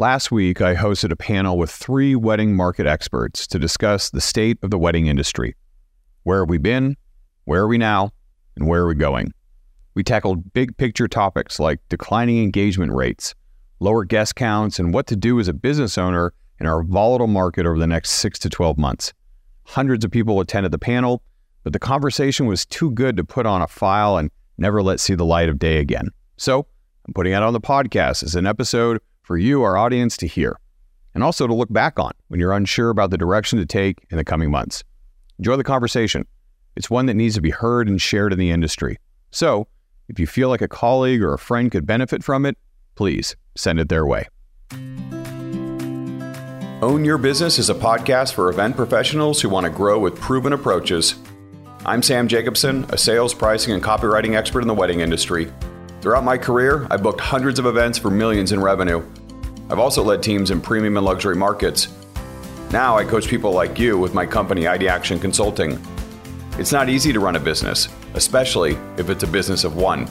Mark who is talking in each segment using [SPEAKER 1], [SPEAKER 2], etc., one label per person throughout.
[SPEAKER 1] Last week, I hosted a panel with three wedding market experts to discuss the state of the wedding industry. Where have we been? Where are we now? And where are we going? We tackled big picture topics like declining engagement rates, lower guest counts, and what to do as a business owner in our volatile market over the next six to 12 months. Hundreds of people attended the panel, but the conversation was too good to put on a file and never let see the light of day again. So I'm putting it on the podcast as an episode for you, our audience, to hear, and also to look back on when you're unsure about the direction to take in the coming months. Enjoy the conversation. It's one that needs to be heard and shared in the industry. So, if you feel like a colleague or a friend could benefit from it, please send it their way. Own Your Business is a podcast for event professionals who want to grow with proven approaches. I'm Sam Jacobson, a sales, pricing, and copywriting expert in the wedding industry. Throughout my career, I booked hundreds of events for millions in revenue. I've also led teams in premium and luxury markets. Now I coach people like you with my company, Ideation Consulting. It's not easy to run a business, especially if it's a business of one,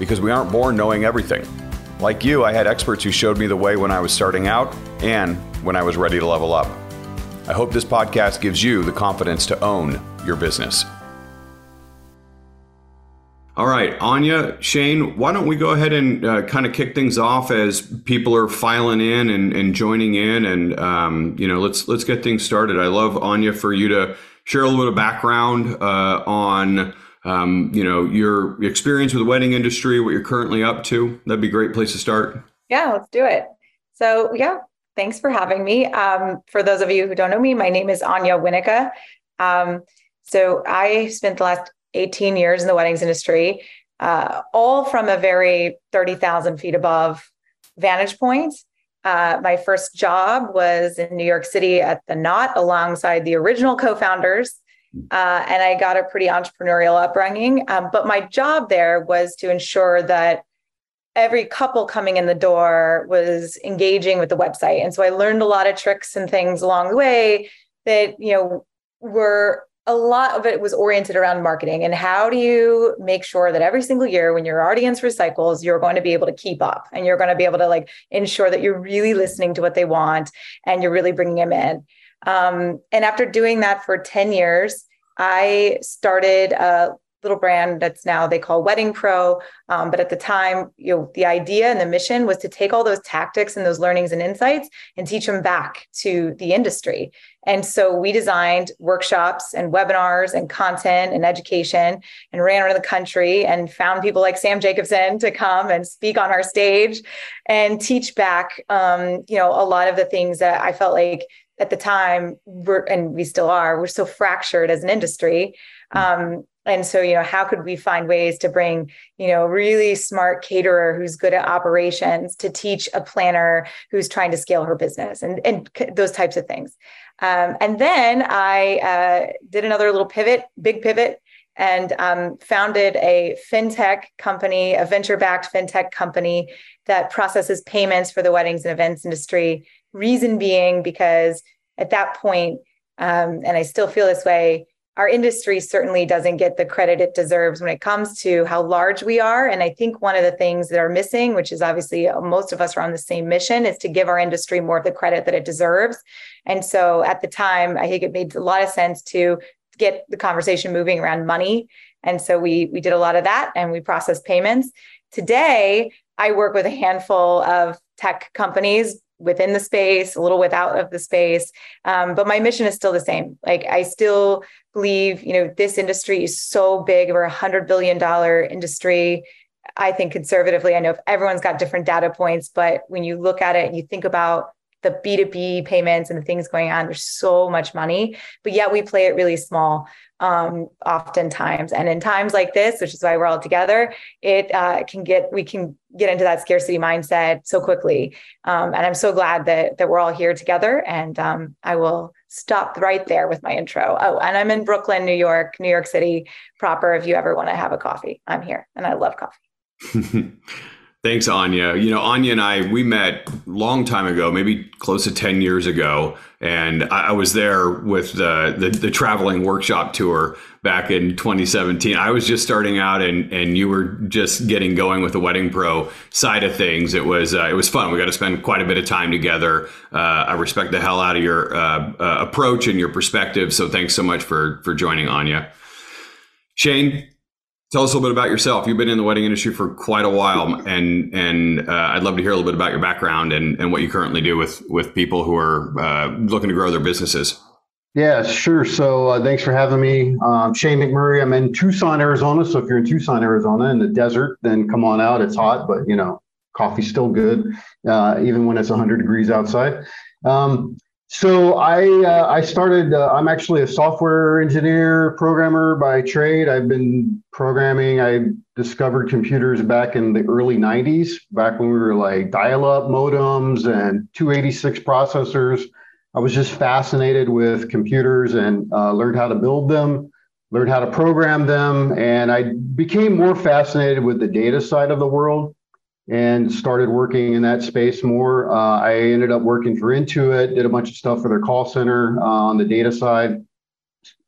[SPEAKER 1] because we aren't born knowing everything. Like you, I had experts who showed me the way when I was starting out and when I was ready to level up. I hope this podcast gives you the confidence to own your business. All right, Anya, Shane, why don't we go ahead and uh, kind of kick things off as people are filing in and, and joining in, and um, you know, let's let's get things started. I love Anya for you to share a little bit of background uh, on um, you know your experience with the wedding industry, what you're currently up to. That'd be a great place to start.
[SPEAKER 2] Yeah, let's do it. So yeah, thanks for having me. Um, for those of you who don't know me, my name is Anya Winica. Um, so I spent the last 18 years in the weddings industry, uh, all from a very 30,000 feet above vantage point. Uh, my first job was in New York City at the Knot alongside the original co founders. Uh, and I got a pretty entrepreneurial upbringing. Um, but my job there was to ensure that every couple coming in the door was engaging with the website. And so I learned a lot of tricks and things along the way that, you know, were a lot of it was oriented around marketing and how do you make sure that every single year when your audience recycles you're going to be able to keep up and you're going to be able to like ensure that you're really listening to what they want and you're really bringing them in. Um, and after doing that for 10 years i started a little brand that's now they call wedding pro. Um, but at the time you know the idea and the mission was to take all those tactics and those learnings and insights and teach them back to the industry. And so we designed workshops and webinars and content and education and ran around the country and found people like Sam Jacobson to come and speak on our stage and teach back, um, you know, a lot of the things that I felt like at the time were, and we still are, we're so fractured as an industry. Um, and so you know how could we find ways to bring you know really smart caterer who's good at operations to teach a planner who's trying to scale her business and and those types of things um, and then I uh, did another little pivot, big pivot, and um, founded a fintech company, a venture backed fintech company that processes payments for the weddings and events industry. Reason being, because at that point, um, and I still feel this way, our industry certainly doesn't get the credit it deserves when it comes to how large we are. And I think one of the things that are missing, which is obviously uh, most of us are on the same mission, is to give our industry more of the credit that it deserves. And so at the time, I think it made a lot of sense to get the conversation moving around money. And so we we did a lot of that and we processed payments. Today, I work with a handful of tech companies within the space, a little without of the space. Um, but my mission is still the same. Like I still believe, you know, this industry is so big, over a hundred billion dollar industry. I think conservatively, I know if everyone's got different data points, but when you look at it and you think about the B2B payments and the things going on, there's so much money, but yet we play it really small um, oftentimes. And in times like this, which is why we're all together, it uh, can get we can get into that scarcity mindset so quickly. Um, and I'm so glad that that we're all here together. And um, I will stop right there with my intro. Oh, and I'm in Brooklyn, New York, New York City proper. If you ever want to have a coffee, I'm here, and I love coffee.
[SPEAKER 1] Thanks, Anya. You know, Anya and I, we met long time ago, maybe close to 10 years ago. And I, was there with the, the, the, traveling workshop tour back in 2017. I was just starting out and, and you were just getting going with the Wedding Pro side of things. It was, uh, it was fun. We got to spend quite a bit of time together. Uh, I respect the hell out of your uh, uh approach and your perspective. So thanks so much for, for joining Anya. Shane, Tell us a little bit about yourself. You've been in the wedding industry for quite a while, and and uh, I'd love to hear a little bit about your background and, and what you currently do with with people who are uh, looking to grow their businesses.
[SPEAKER 3] Yeah, sure. So uh, thanks for having me. Um, Shane McMurray. I'm in Tucson, Arizona. So if you're in Tucson, Arizona, in the desert, then come on out. It's hot, but you know, coffee's still good, uh, even when it's 100 degrees outside. Um, so I uh, I started. Uh, I'm actually a software engineer programmer by trade. I've been programming. I discovered computers back in the early '90s, back when we were like dial-up modems and 286 processors. I was just fascinated with computers and uh, learned how to build them, learned how to program them, and I became more fascinated with the data side of the world and started working in that space more. Uh, I ended up working for Intuit, did a bunch of stuff for their call center uh, on the data side,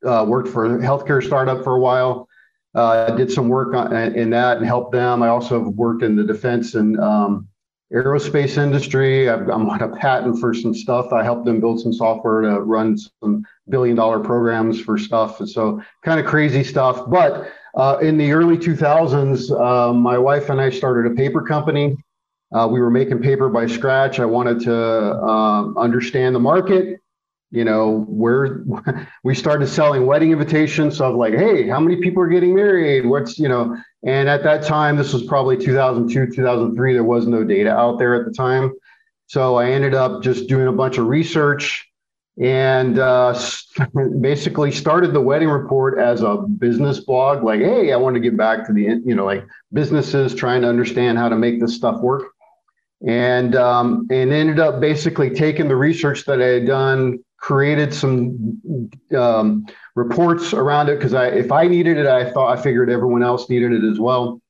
[SPEAKER 3] uh, worked for a healthcare startup for a while, uh, did some work on, in that and helped them. I also have worked in the defense and um, aerospace industry. i am on a patent for some stuff. I helped them build some software to run some billion dollar programs for stuff. And so kind of crazy stuff. But uh, in the early 2000s, uh, my wife and I started a paper company. Uh, we were making paper by scratch. I wanted to um, understand the market. You know, where we started selling wedding invitations. So I was like, hey, how many people are getting married? What's, you know, and at that time, this was probably 2002, 2003. There was no data out there at the time. So I ended up just doing a bunch of research and uh, basically started the wedding report as a business blog like hey i want to get back to the you know like businesses trying to understand how to make this stuff work. And um, and ended up basically taking the research that i had done created some um, reports around it because i if i needed it i thought i figured everyone else needed it as well.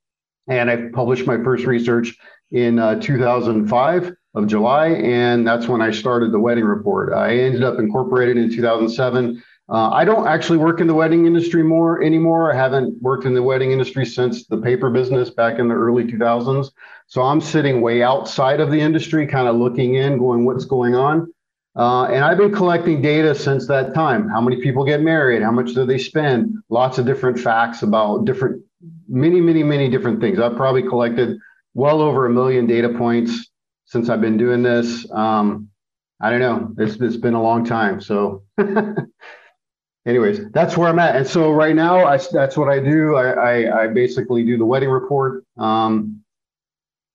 [SPEAKER 3] And i published my first research in uh, 2005 of July, and that's when I started the wedding report. I ended up incorporated in 2007. Uh, I don't actually work in the wedding industry more anymore. I haven't worked in the wedding industry since the paper business back in the early 2000s. So I'm sitting way outside of the industry, kind of looking in, going, what's going on? Uh, and I've been collecting data since that time. How many people get married? How much do they spend? Lots of different facts about different, many, many, many different things. I've probably collected well over a million data points since I've been doing this. Um, I don't know. It's it's been a long time. So, anyways, that's where I'm at. And so right now, I that's what I do. I I, I basically do the wedding report. Um,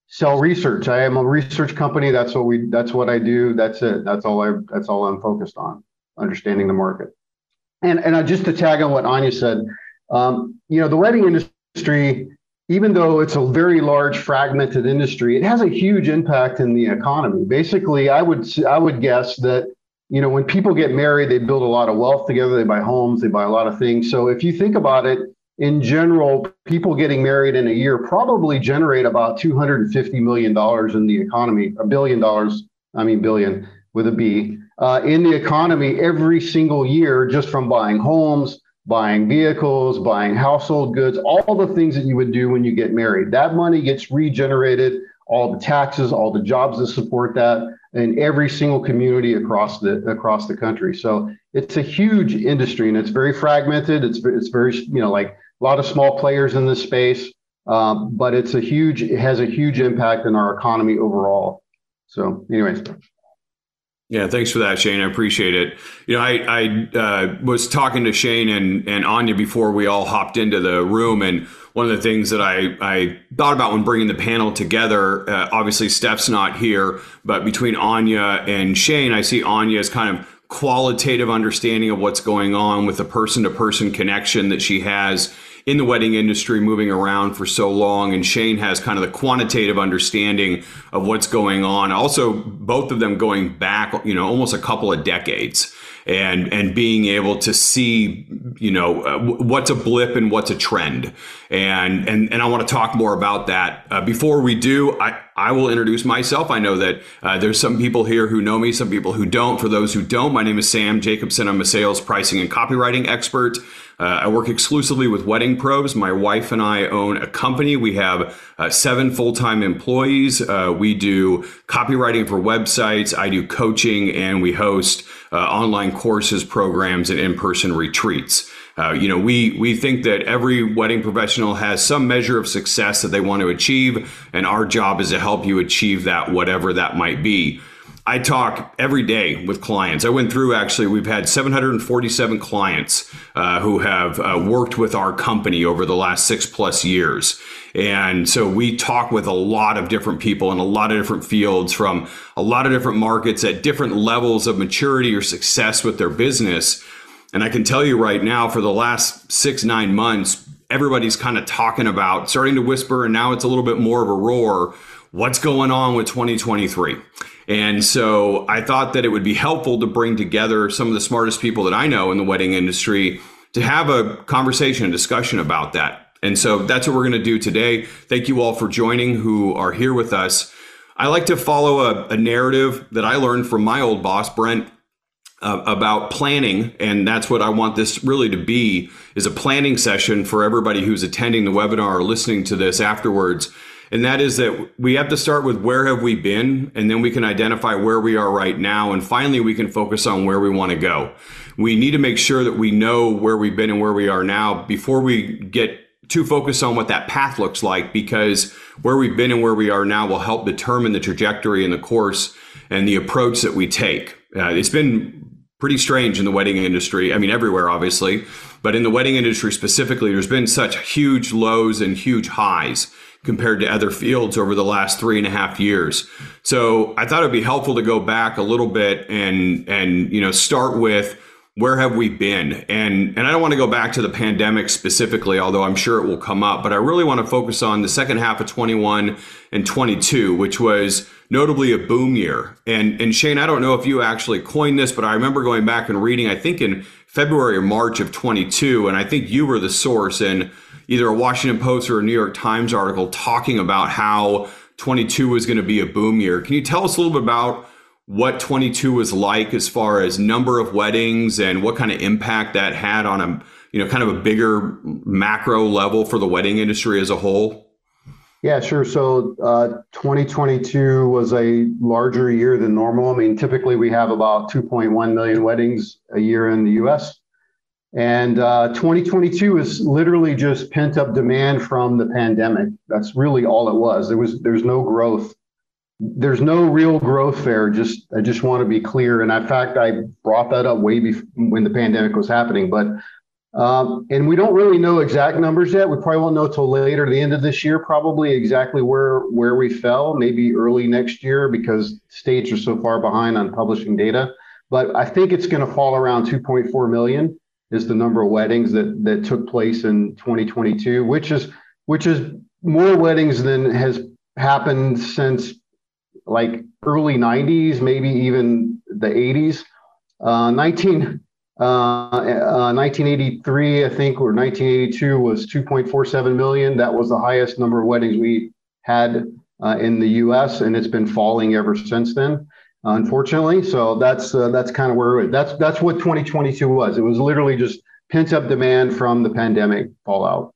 [SPEAKER 3] sell research. I am a research company. That's what we. That's what I do. That's it. That's all I. That's all I'm focused on. Understanding the market. And and I, just to tag on what Anya said, um, you know, the wedding industry even though it's a very large fragmented industry, it has a huge impact in the economy. Basically, I would I would guess that you know when people get married, they build a lot of wealth together. They buy homes, they buy a lot of things. So if you think about it, in general, people getting married in a year probably generate about two hundred and fifty million dollars in the economy, a billion dollars. I mean billion with a B uh, in the economy every single year just from buying homes buying vehicles, buying household goods, all the things that you would do when you get married. That money gets regenerated, all the taxes, all the jobs that support that in every single community across the across the country. So it's a huge industry and it's very fragmented. It's it's very you know like a lot of small players in this space, um, but it's a huge it has a huge impact in our economy overall. So, anyways.
[SPEAKER 1] Yeah, thanks for that, Shane. I appreciate it. You know, I, I uh, was talking to Shane and, and Anya before we all hopped into the room, and one of the things that I, I thought about when bringing the panel together, uh, obviously Steph's not here, but between Anya and Shane, I see Anya's kind of qualitative understanding of what's going on with the person to person connection that she has in the wedding industry moving around for so long and Shane has kind of the quantitative understanding of what's going on. Also both of them going back you know almost a couple of decades and and being able to see you know uh, what's a blip and what's a trend. And and and I want to talk more about that. Uh, before we do I I will introduce myself. I know that uh, there's some people here who know me some people who don't. For those who don't my name is Sam Jacobson. I'm a sales pricing and copywriting expert uh, I work exclusively with wedding pros. My wife and I own a company. We have uh, seven full time employees. Uh, we do copywriting for websites. I do coaching, and we host uh, online courses, programs, and in person retreats. Uh, you know, we we think that every wedding professional has some measure of success that they want to achieve, and our job is to help you achieve that, whatever that might be. I talk every day with clients. I went through actually, we've had 747 clients uh, who have uh, worked with our company over the last six plus years. And so we talk with a lot of different people in a lot of different fields from a lot of different markets at different levels of maturity or success with their business. And I can tell you right now, for the last six, nine months, everybody's kind of talking about starting to whisper, and now it's a little bit more of a roar. What's going on with 2023? And so I thought that it would be helpful to bring together some of the smartest people that I know in the wedding industry to have a conversation, a discussion about that. And so that's what we're going to do today. Thank you all for joining who are here with us. I like to follow a, a narrative that I learned from my old boss, Brent, uh, about planning and that's what i want this really to be is a planning session for everybody who's attending the webinar or listening to this afterwards and that is that we have to start with where have we been and then we can identify where we are right now and finally we can focus on where we want to go. We need to make sure that we know where we've been and where we are now before we get too focused on what that path looks like because where we've been and where we are now will help determine the trajectory and the course and the approach that we take. Uh, it's been pretty strange in the wedding industry i mean everywhere obviously but in the wedding industry specifically there's been such huge lows and huge highs compared to other fields over the last three and a half years. So I thought it'd be helpful to go back a little bit and and you know start with where have we been and and I don't want to go back to the pandemic specifically although I'm sure it will come up but I really want to focus on the second half of 21 and 22 which was notably a boom year and and Shane I don't know if you actually coined this but I remember going back and reading I think in February or March of 22 and I think you were the source and either a Washington Post or a New York Times article talking about how 22 was going to be a boom year. Can you tell us a little bit about what 22 was like as far as number of weddings and what kind of impact that had on a you know kind of a bigger macro level for the wedding industry as a whole?
[SPEAKER 3] Yeah, sure. So uh, 2022 was a larger year than normal. I mean, typically we have about 2.1 million weddings a year in the U.S. And uh, 2022 is literally just pent up demand from the pandemic. That's really all it was. There was there's no growth. There's no real growth there. Just I just want to be clear. And in fact, I brought that up way before when the pandemic was happening. But um, and we don't really know exact numbers yet. We probably won't know till later, the end of this year, probably exactly where where we fell. Maybe early next year because states are so far behind on publishing data. But I think it's going to fall around 2.4 million is the number of weddings that that took place in 2022, which is which is more weddings than has happened since like early 90s, maybe even the 80s. Uh, 19, uh, uh, 1983, I think, or 1982 was 2.47 million. That was the highest number of weddings we had uh, in the U.S., and it's been falling ever since then unfortunately. So that's uh, that's kind of where that's that's what 2022 was. It was literally just pent up demand from the pandemic fallout.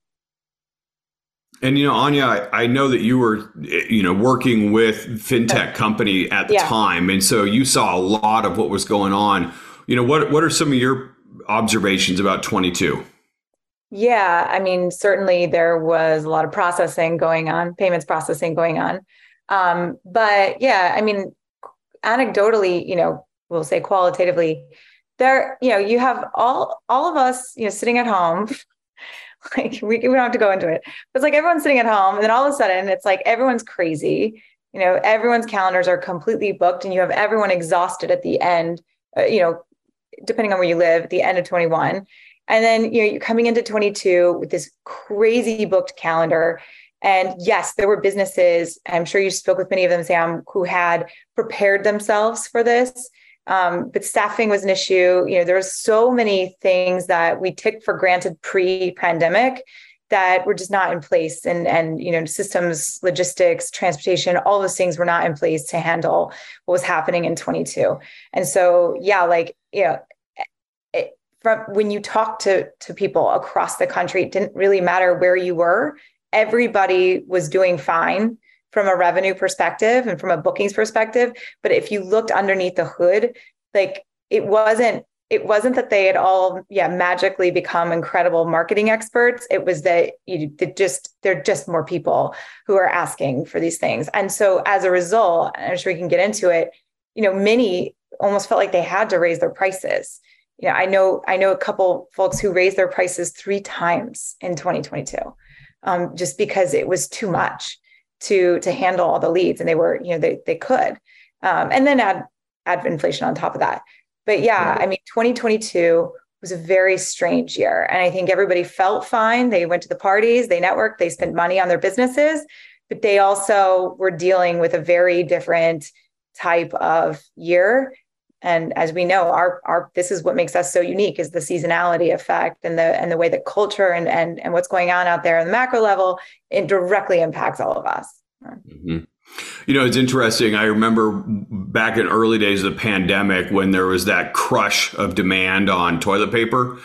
[SPEAKER 1] And you know, Anya, I, I, know that you were, you know, working with fintech company at the yeah. time, and so you saw a lot of what was going on. You know, what what are some of your observations about 22?
[SPEAKER 2] Yeah, I mean, certainly there was a lot of processing going on, payments processing going on. Um, but yeah, I mean, anecdotally, you know, we'll say qualitatively, there, you know, you have all all of us, you know, sitting at home. like we, we don't have to go into it. But it's like everyone's sitting at home, and then all of a sudden it's like everyone's crazy. You know, everyone's calendars are completely booked, and you have everyone exhausted at the end. Uh, you know, depending on where you live, at the end of 21. And then you know you're coming into 22 with this crazy booked calendar. And yes, there were businesses, I'm sure you spoke with many of them, Sam, who had prepared themselves for this. Um, but staffing was an issue. You know, there were so many things that we took for granted pre-pandemic that were just not in place and and you know systems logistics transportation all those things were not in place to handle what was happening in 22 and so yeah like you know it, from when you talk to to people across the country it didn't really matter where you were everybody was doing fine from a revenue perspective and from a bookings perspective. But if you looked underneath the hood like it wasn't it wasn't that they had all yeah magically become incredible marketing experts. It was that you just they're just more people who are asking for these things. And so as a result i'm sure we can get into it you know many almost felt like they had to raise their prices. You know i know i know a couple folks who raised their prices three times in 2022 um, just because it was too much to to handle all the leads and they were you know they, they could um, and then add add inflation on top of that but yeah, I mean, 2022 was a very strange year. And I think everybody felt fine. They went to the parties, they networked, they spent money on their businesses, but they also were dealing with a very different type of year. And as we know, our our this is what makes us so unique is the seasonality effect and the and the way that culture and and and what's going on out there in the macro level, it directly impacts all of us. Mm-hmm.
[SPEAKER 1] You know, it's interesting. I remember back in early days of the pandemic when there was that crush of demand on toilet paper.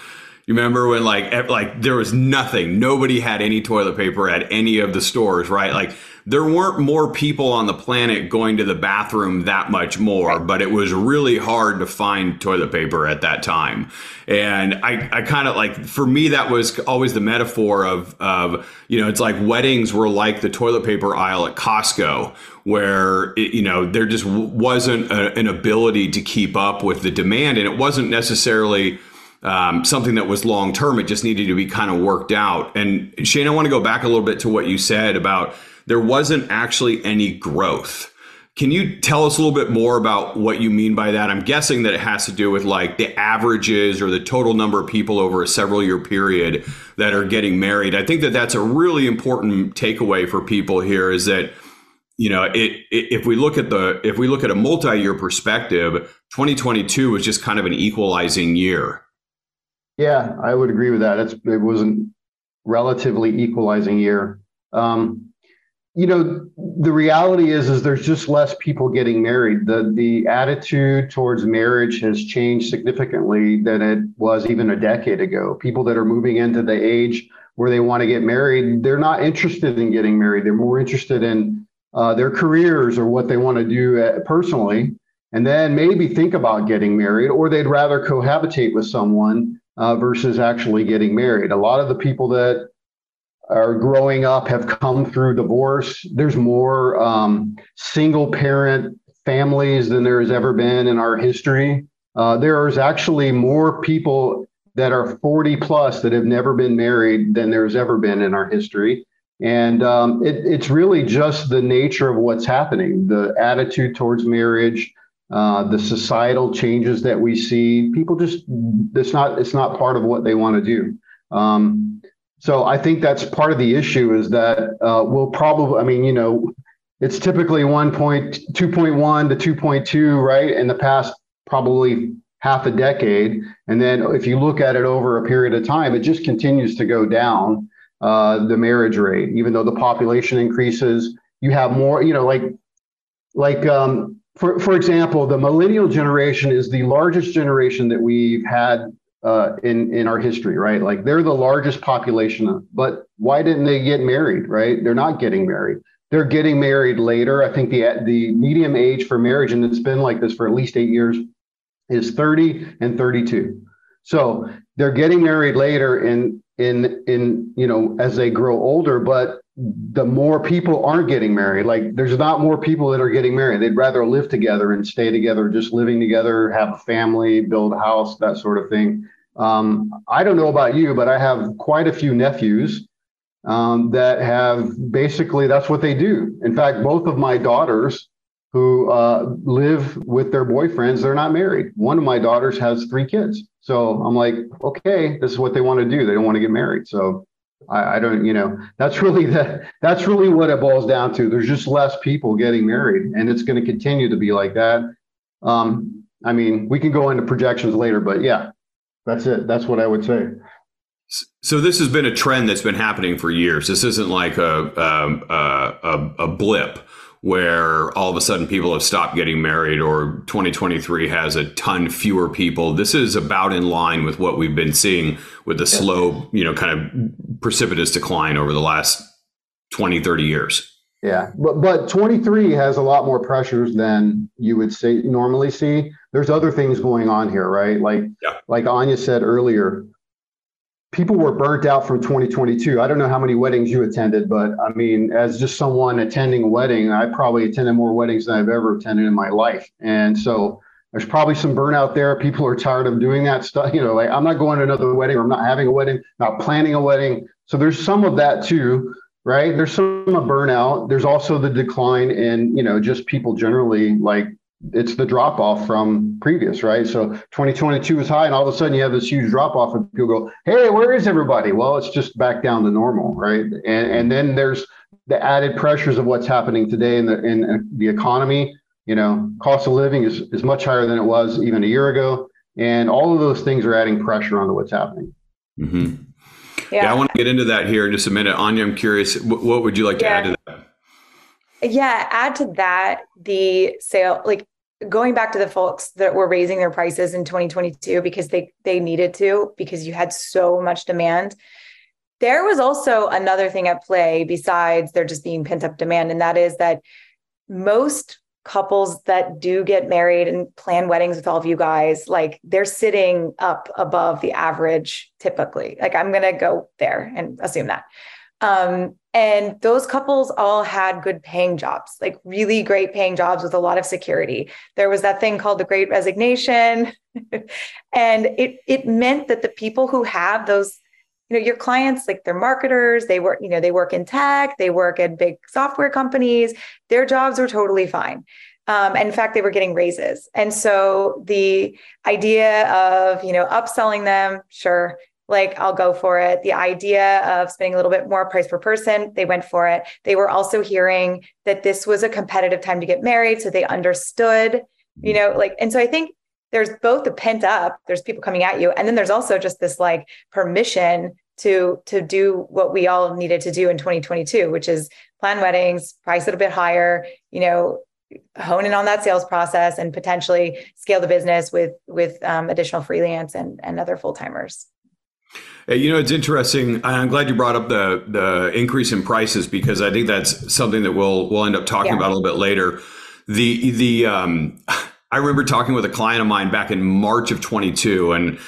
[SPEAKER 1] You remember when like like there was nothing, nobody had any toilet paper at any of the stores, right? Like there weren't more people on the planet going to the bathroom that much more, but it was really hard to find toilet paper at that time. And I, I kind of like, for me, that was always the metaphor of, of, you know, it's like weddings were like the toilet paper aisle at Costco, where, it, you know, there just wasn't a, an ability to keep up with the demand. And it wasn't necessarily, um, something that was long term. It just needed to be kind of worked out. And Shane, I want to go back a little bit to what you said about there wasn't actually any growth. Can you tell us a little bit more about what you mean by that? I'm guessing that it has to do with like the averages or the total number of people over a several year period that are getting married. I think that that's a really important takeaway for people here is that you know, it, it, if we look at the if we look at a multi-year perspective, 2022 was just kind of an equalizing year.
[SPEAKER 3] Yeah, I would agree with that. It's, it was a relatively equalizing year. Um, you know the reality is is there's just less people getting married. The the attitude towards marriage has changed significantly than it was even a decade ago. People that are moving into the age where they want to get married they're not interested in getting married. They're more interested in uh, their careers or what they want to do uh, personally. And then maybe think about getting married or they'd rather cohabitate with someone uh, versus actually getting married. A lot of the people that are growing up have come through divorce. There's more um, single parent families than there has ever been in our history. Uh, there's actually more people that are 40 plus that have never been married than there's ever been in our history. And um, it, it's really just the nature of what's happening, the attitude towards marriage, uh, the societal changes that we see. People just it's not it's not part of what they want to do. Um, so I think that's part of the issue is that uh, we'll probably, I mean, you know, it's typically 1.2.1 to 2.2, right? In the past, probably half a decade. And then if you look at it over a period of time, it just continues to go down uh, the marriage rate, even though the population increases. You have more, you know, like, like, um, for, for example, the millennial generation is the largest generation that we've had uh, in in our history, right? Like they're the largest population, but why didn't they get married? Right? They're not getting married. They're getting married later. I think the the medium age for marriage, and it's been like this for at least eight years, is 30 and 32. So they're getting married later in in in you know as they grow older, but the more people aren't getting married. Like there's not more people that are getting married. They'd rather live together and stay together, just living together, have a family, build a house, that sort of thing. Um, I don't know about you, but I have quite a few nephews um, that have basically that's what they do. In fact, both of my daughters, who uh, live with their boyfriends. They're not married. One of my daughters has three kids. So I'm like, okay, this is what they want to do. They don't want to get married. So I, I, don't, you know, that's really the that's really what it boils down to. There's just less people getting married, and it's going to continue to be like that. Um, I mean, we can go into projections later, but yeah, that's it. That's what I would say.
[SPEAKER 1] So this has been a trend that's been happening for years. This isn't like a a, a, a blip where all of a sudden people have stopped getting married or 2023 has a ton fewer people. This is about in line with what we've been seeing with the slow, you know, kind of precipitous decline over the last 20, 30 years.
[SPEAKER 3] Yeah, but but 23 has a lot more pressures than you would say normally see. There's other things going on here, right? Like yeah. like Anya said earlier, people were burnt out from 2022. I don't know how many weddings you attended, but I mean, as just someone attending a wedding, I probably attended more weddings than I've ever attended in my life. And so there's probably some burnout there. People are tired of doing that stuff. You know, like I'm not going to another wedding or I'm not having a wedding, not planning a wedding. So there's some of that too, right? There's some burnout. There's also the decline in, you know, just people generally like it's the drop off from previous, right? So 2022 is high, and all of a sudden you have this huge drop off, and people go, "Hey, where is everybody?" Well, it's just back down to normal, right? And and then there's the added pressures of what's happening today in the in the economy. You know, cost of living is is much higher than it was even a year ago, and all of those things are adding pressure onto what's happening.
[SPEAKER 1] Mm-hmm. Yeah. yeah. I want to get into that here in just a minute. Anya, I'm curious, what would you like yeah. to add to that?
[SPEAKER 2] Yeah, add to that the sale, like going back to the folks that were raising their prices in 2022 because they they needed to because you had so much demand. There was also another thing at play besides there just being pent up demand, and that is that most couples that do get married and plan weddings with all of you guys, like they're sitting up above the average typically. Like I'm going to go there and assume that. Um, and those couples all had good paying jobs, like really great paying jobs with a lot of security. There was that thing called the great resignation. and it it meant that the people who have those, you know, your clients, like they're marketers, they work, you know, they work in tech, they work at big software companies, their jobs were totally fine. Um, and in fact, they were getting raises. And so the idea of, you know, upselling them, sure, like I'll go for it. The idea of spending a little bit more price per person, they went for it. They were also hearing that this was a competitive time to get married. So they understood, you know, like, and so I think there's both the pent up, there's people coming at you, and then there's also just this like permission to to do what we all needed to do in 2022, which is plan weddings, price it a bit higher, you know, hone in on that sales process and potentially scale the business with with um, additional freelance and and other full timers.
[SPEAKER 1] You know, it's interesting. I'm glad you brought up the the increase in prices because I think that's something that we'll we'll end up talking yeah. about a little bit later. The the um, I remember talking with a client of mine back in March of 22, and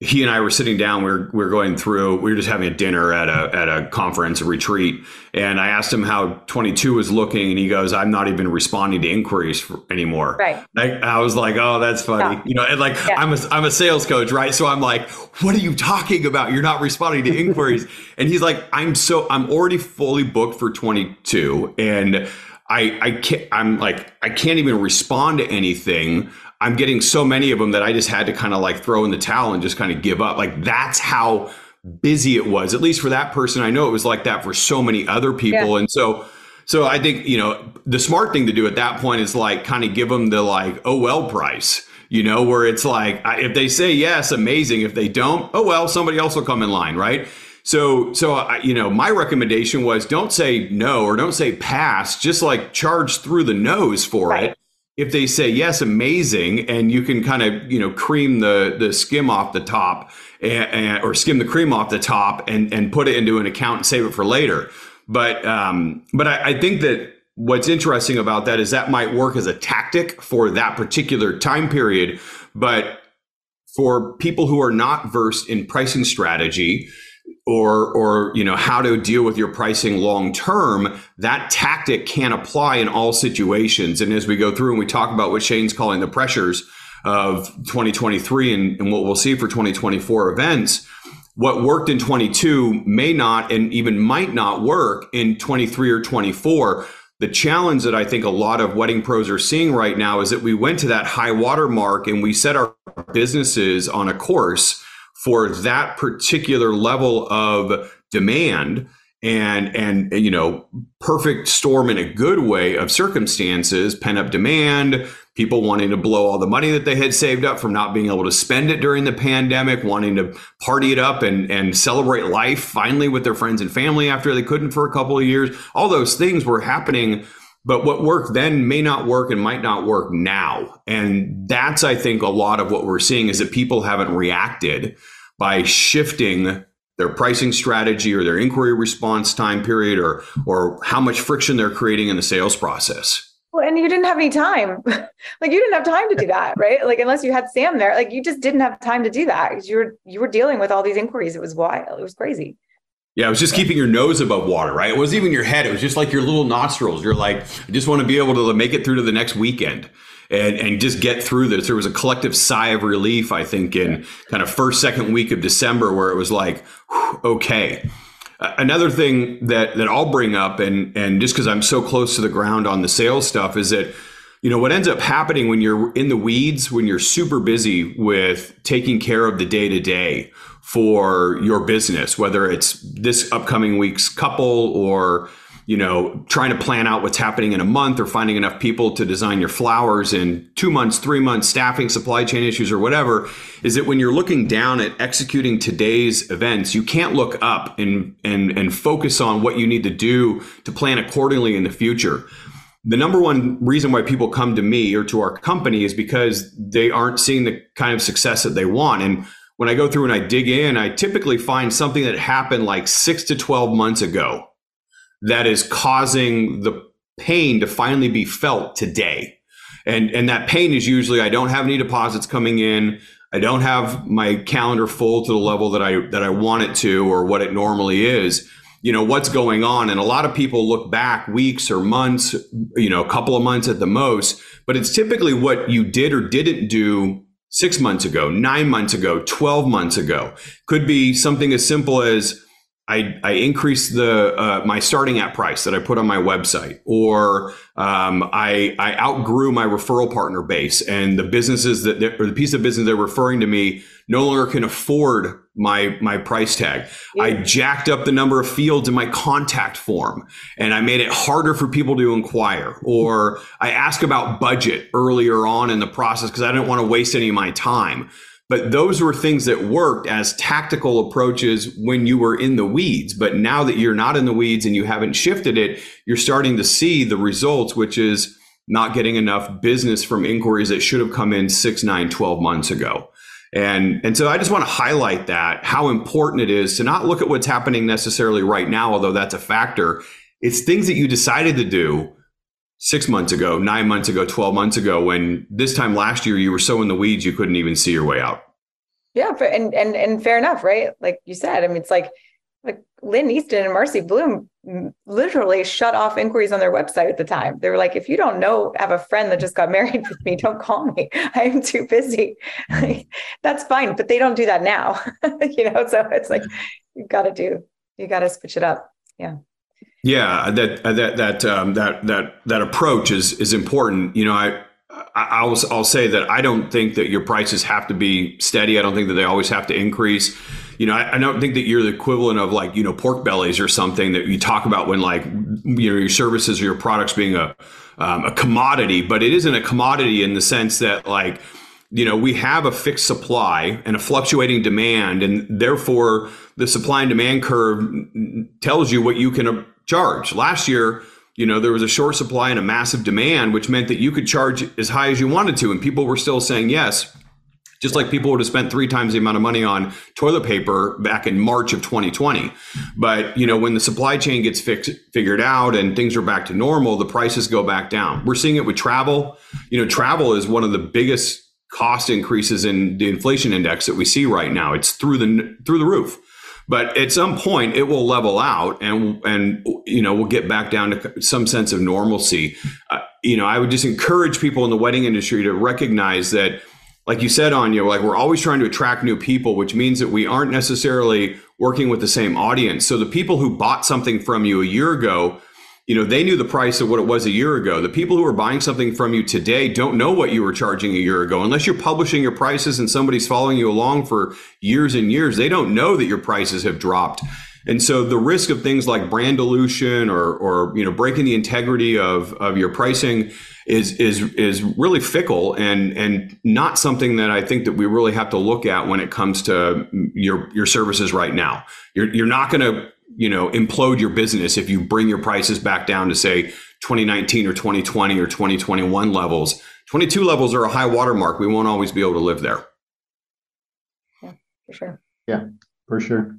[SPEAKER 1] he and I were sitting down. We are we are going through. We were just having a dinner at a at a conference, a retreat, and I asked him how 22 was looking, and he goes, "I'm not even responding to inquiries for, anymore."
[SPEAKER 2] Right.
[SPEAKER 1] I, I, was like, "Oh, that's funny," yeah. you know. And like, yeah. I'm a I'm a sales coach, right? So I'm like, "What are you talking about? You're not responding to inquiries." and he's like, "I'm so I'm already fully booked for 22, and." I, I can't, I'm like, I can't even respond to anything. I'm getting so many of them that I just had to kind of like throw in the towel and just kind of give up. Like that's how busy it was. At least for that person, I know it was like that for so many other people. Yeah. And so so I think, you know, the smart thing to do at that point is like kind of give them the like, oh well price, you know, where it's like if they say yes, amazing. If they don't, oh well, somebody else will come in line, right? So, so you know, my recommendation was don't say no or don't say pass. Just like charge through the nose for right. it if they say yes, amazing, and you can kind of you know cream the the skim off the top, and, and, or skim the cream off the top, and and put it into an account and save it for later. But um, but I, I think that what's interesting about that is that might work as a tactic for that particular time period, but for people who are not versed in pricing strategy or or you know how to deal with your pricing long term that tactic can apply in all situations. And as we go through and we talk about what shane's calling the pressures of 2023 and, and what we'll see for 2024 events what worked in 22 may not and even might not work in 23 or 24 The challenge that I think a lot of wedding pros are seeing right now is that we went to that high water mark and we set our businesses on a course for that particular level of demand and and you know perfect storm in a good way of circumstances pent up demand people wanting to blow all the money that they had saved up from not being able to spend it during the pandemic wanting to party it up and and celebrate life finally with their friends and family after they couldn't for a couple of years. All those things were happening but what worked then may not work and might not work now. And that's i think a lot of what we're seeing is that people haven't reacted by shifting their pricing strategy or their inquiry response time period or or how much friction they're creating in the sales process.
[SPEAKER 2] Well, and you didn't have any time. like you didn't have time to do that, right? Like unless you had Sam there, like you just didn't have time to do that because you were you were dealing with all these inquiries. It was wild. It was crazy.
[SPEAKER 1] Yeah, it was just keeping your nose above water, right? It wasn't even your head. It was just like your little nostrils. You're like, I just want to be able to make it through to the next weekend and and just get through this. There was a collective sigh of relief, I think, in kind of first second week of December, where it was like, okay. Uh, another thing that that I'll bring up, and and just because I'm so close to the ground on the sales stuff, is that you know what ends up happening when you're in the weeds, when you're super busy with taking care of the day to day for your business, whether it's this upcoming week's couple or you know, trying to plan out what's happening in a month or finding enough people to design your flowers in two months, three months, staffing, supply chain issues, or whatever, is that when you're looking down at executing today's events, you can't look up and and and focus on what you need to do to plan accordingly in the future. The number one reason why people come to me or to our company is because they aren't seeing the kind of success that they want. And when I go through and I dig in, I typically find something that happened like six to 12 months ago that is causing the pain to finally be felt today. And, and that pain is usually I don't have any deposits coming in. I don't have my calendar full to the level that I that I want it to or what it normally is. You know, what's going on? And a lot of people look back weeks or months, you know, a couple of months at the most, but it's typically what you did or didn't do six months ago, nine months ago, 12 months ago. Could be something as simple as I, I increased the uh, my starting at price that I put on my website, or um, I, I outgrew my referral partner base, and the businesses that or the piece of business they're referring to me no longer can afford my my price tag. Yeah. I jacked up the number of fields in my contact form, and I made it harder for people to inquire. Or I ask about budget earlier on in the process because I didn't want to waste any of my time. But those were things that worked as tactical approaches when you were in the weeds. But now that you're not in the weeds and you haven't shifted it, you're starting to see the results, which is not getting enough business from inquiries that should have come in six, nine, 12 months ago. And, and so I just want to highlight that how important it is to not look at what's happening necessarily right now, although that's a factor. It's things that you decided to do six months ago, nine months ago, 12 months ago, when this time last year you were so in the weeds you couldn't even see your way out.
[SPEAKER 2] Yeah, and and and fair enough, right? Like you said, I mean, it's like like Lynn Easton and Marcy Blum literally shut off inquiries on their website at the time. They were like, if you don't know, have a friend that just got married with me, don't call me. I am too busy. That's fine, but they don't do that now, you know. So it's like you've got to do, you got to switch it up. Yeah.
[SPEAKER 1] Yeah, that that that um, that that that approach is is important. You know, I I'll I'll say that I don't think that your prices have to be steady. I don't think that they always have to increase. You know, I, I don't think that you're the equivalent of like you know pork bellies or something that you talk about when like you know your services or your products being a um, a commodity, but it isn't a commodity in the sense that like you know we have a fixed supply and a fluctuating demand, and therefore the supply and demand curve tells you what you can charge. Last year, you know, there was a short supply and a massive demand, which meant that you could charge as high as you wanted to, and people were still saying yes. Just like people would have spent three times the amount of money on toilet paper back in March of 2020. But you know, when the supply chain gets fixed, figured out, and things are back to normal, the prices go back down. We're seeing it with travel. You know, travel is one of the biggest cost increases in the inflation index that we see right now. It's through the through the roof. But at some point, it will level out, and and you know we'll get back down to some sense of normalcy. Uh, you know, I would just encourage people in the wedding industry to recognize that, like you said, Anya, like we're always trying to attract new people, which means that we aren't necessarily working with the same audience. So the people who bought something from you a year ago you know, they knew the price of what it was a year ago. The people who are buying something from you today don't know what you were charging a year ago. Unless you're publishing your prices and somebody's following you along for years and years, they don't know that your prices have dropped. And so the risk of things like brand dilution or, or you know, breaking the integrity of, of your pricing is is is really fickle and and not something that I think that we really have to look at when it comes to your your services right now. You're you're not going to you know implode your business if you bring your prices back down to say 2019 or 2020 or 2021 levels. 22 levels are a high watermark. We won't always be able to live there.
[SPEAKER 2] Yeah for sure.
[SPEAKER 3] Yeah for sure.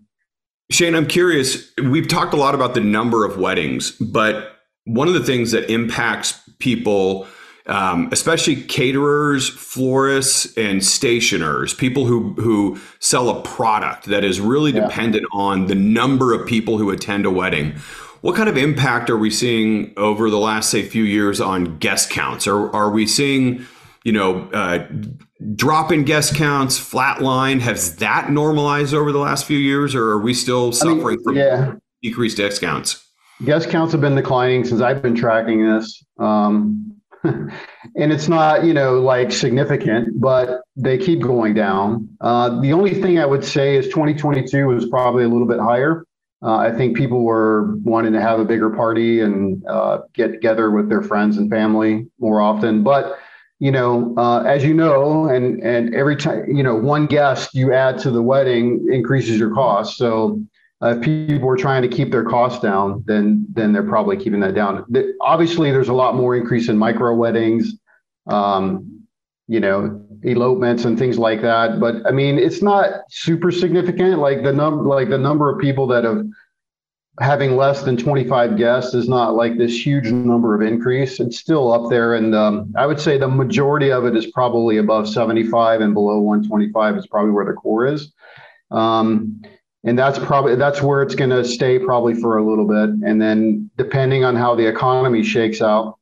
[SPEAKER 1] Shane i'm curious. We've talked a lot about the number of weddings but one of the things that impacts people um, especially caterers, florists, and stationers, people who who sell a product that is really yeah. dependent on the number of people who attend a wedding. What kind of impact are we seeing over the last say few years on guest counts? Are are we seeing you know uh, drop in guest counts, flatline? Has that normalized over the last few years, or are we still suffering I mean, from yeah. decreased guest counts?
[SPEAKER 3] Guest counts have been declining since I've been tracking this. Um, and it's not you know like significant but they keep going down. Uh, the only thing i would say is 2022 was probably a little bit higher. Uh, i think people were wanting to have a bigger party and uh, get together with their friends and family more often. But you know uh, as you know and and every time you know one guest you add to the wedding increases your cost. So uh, if people are trying to keep their costs down, then then they're probably keeping that down. The, obviously, there's a lot more increase in micro weddings, um, you know, elopements and things like that. But I mean, it's not super significant. Like the number, like the number of people that have having less than 25 guests is not like this huge number of increase. It's still up there, and um, I would say the majority of it is probably above 75 and below 125 is probably where the core is. Um, and that's probably that's where it's going to stay probably for a little bit. And then depending on how the economy shakes out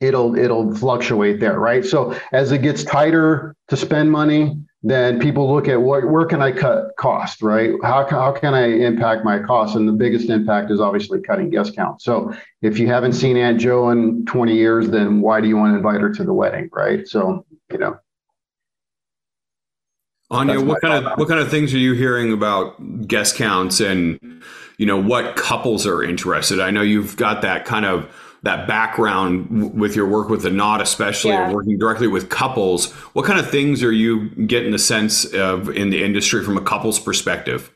[SPEAKER 3] it'll it'll fluctuate there right? So as it gets tighter to spend money then people look at what where can i cut cost right? How, how can i impact my costs? And the biggest impact is obviously cutting guest count. So if you haven't seen aunt joe in 20 years then why do you want to invite her to the wedding right? So you know
[SPEAKER 1] Anya, what kind of what kind of things are you hearing about guest counts and you know what couples are interested? I know you've got that kind of that background with your work with the knot, especially yeah. working directly with couples. What kind of things are you getting the sense of in the industry from a couple's perspective?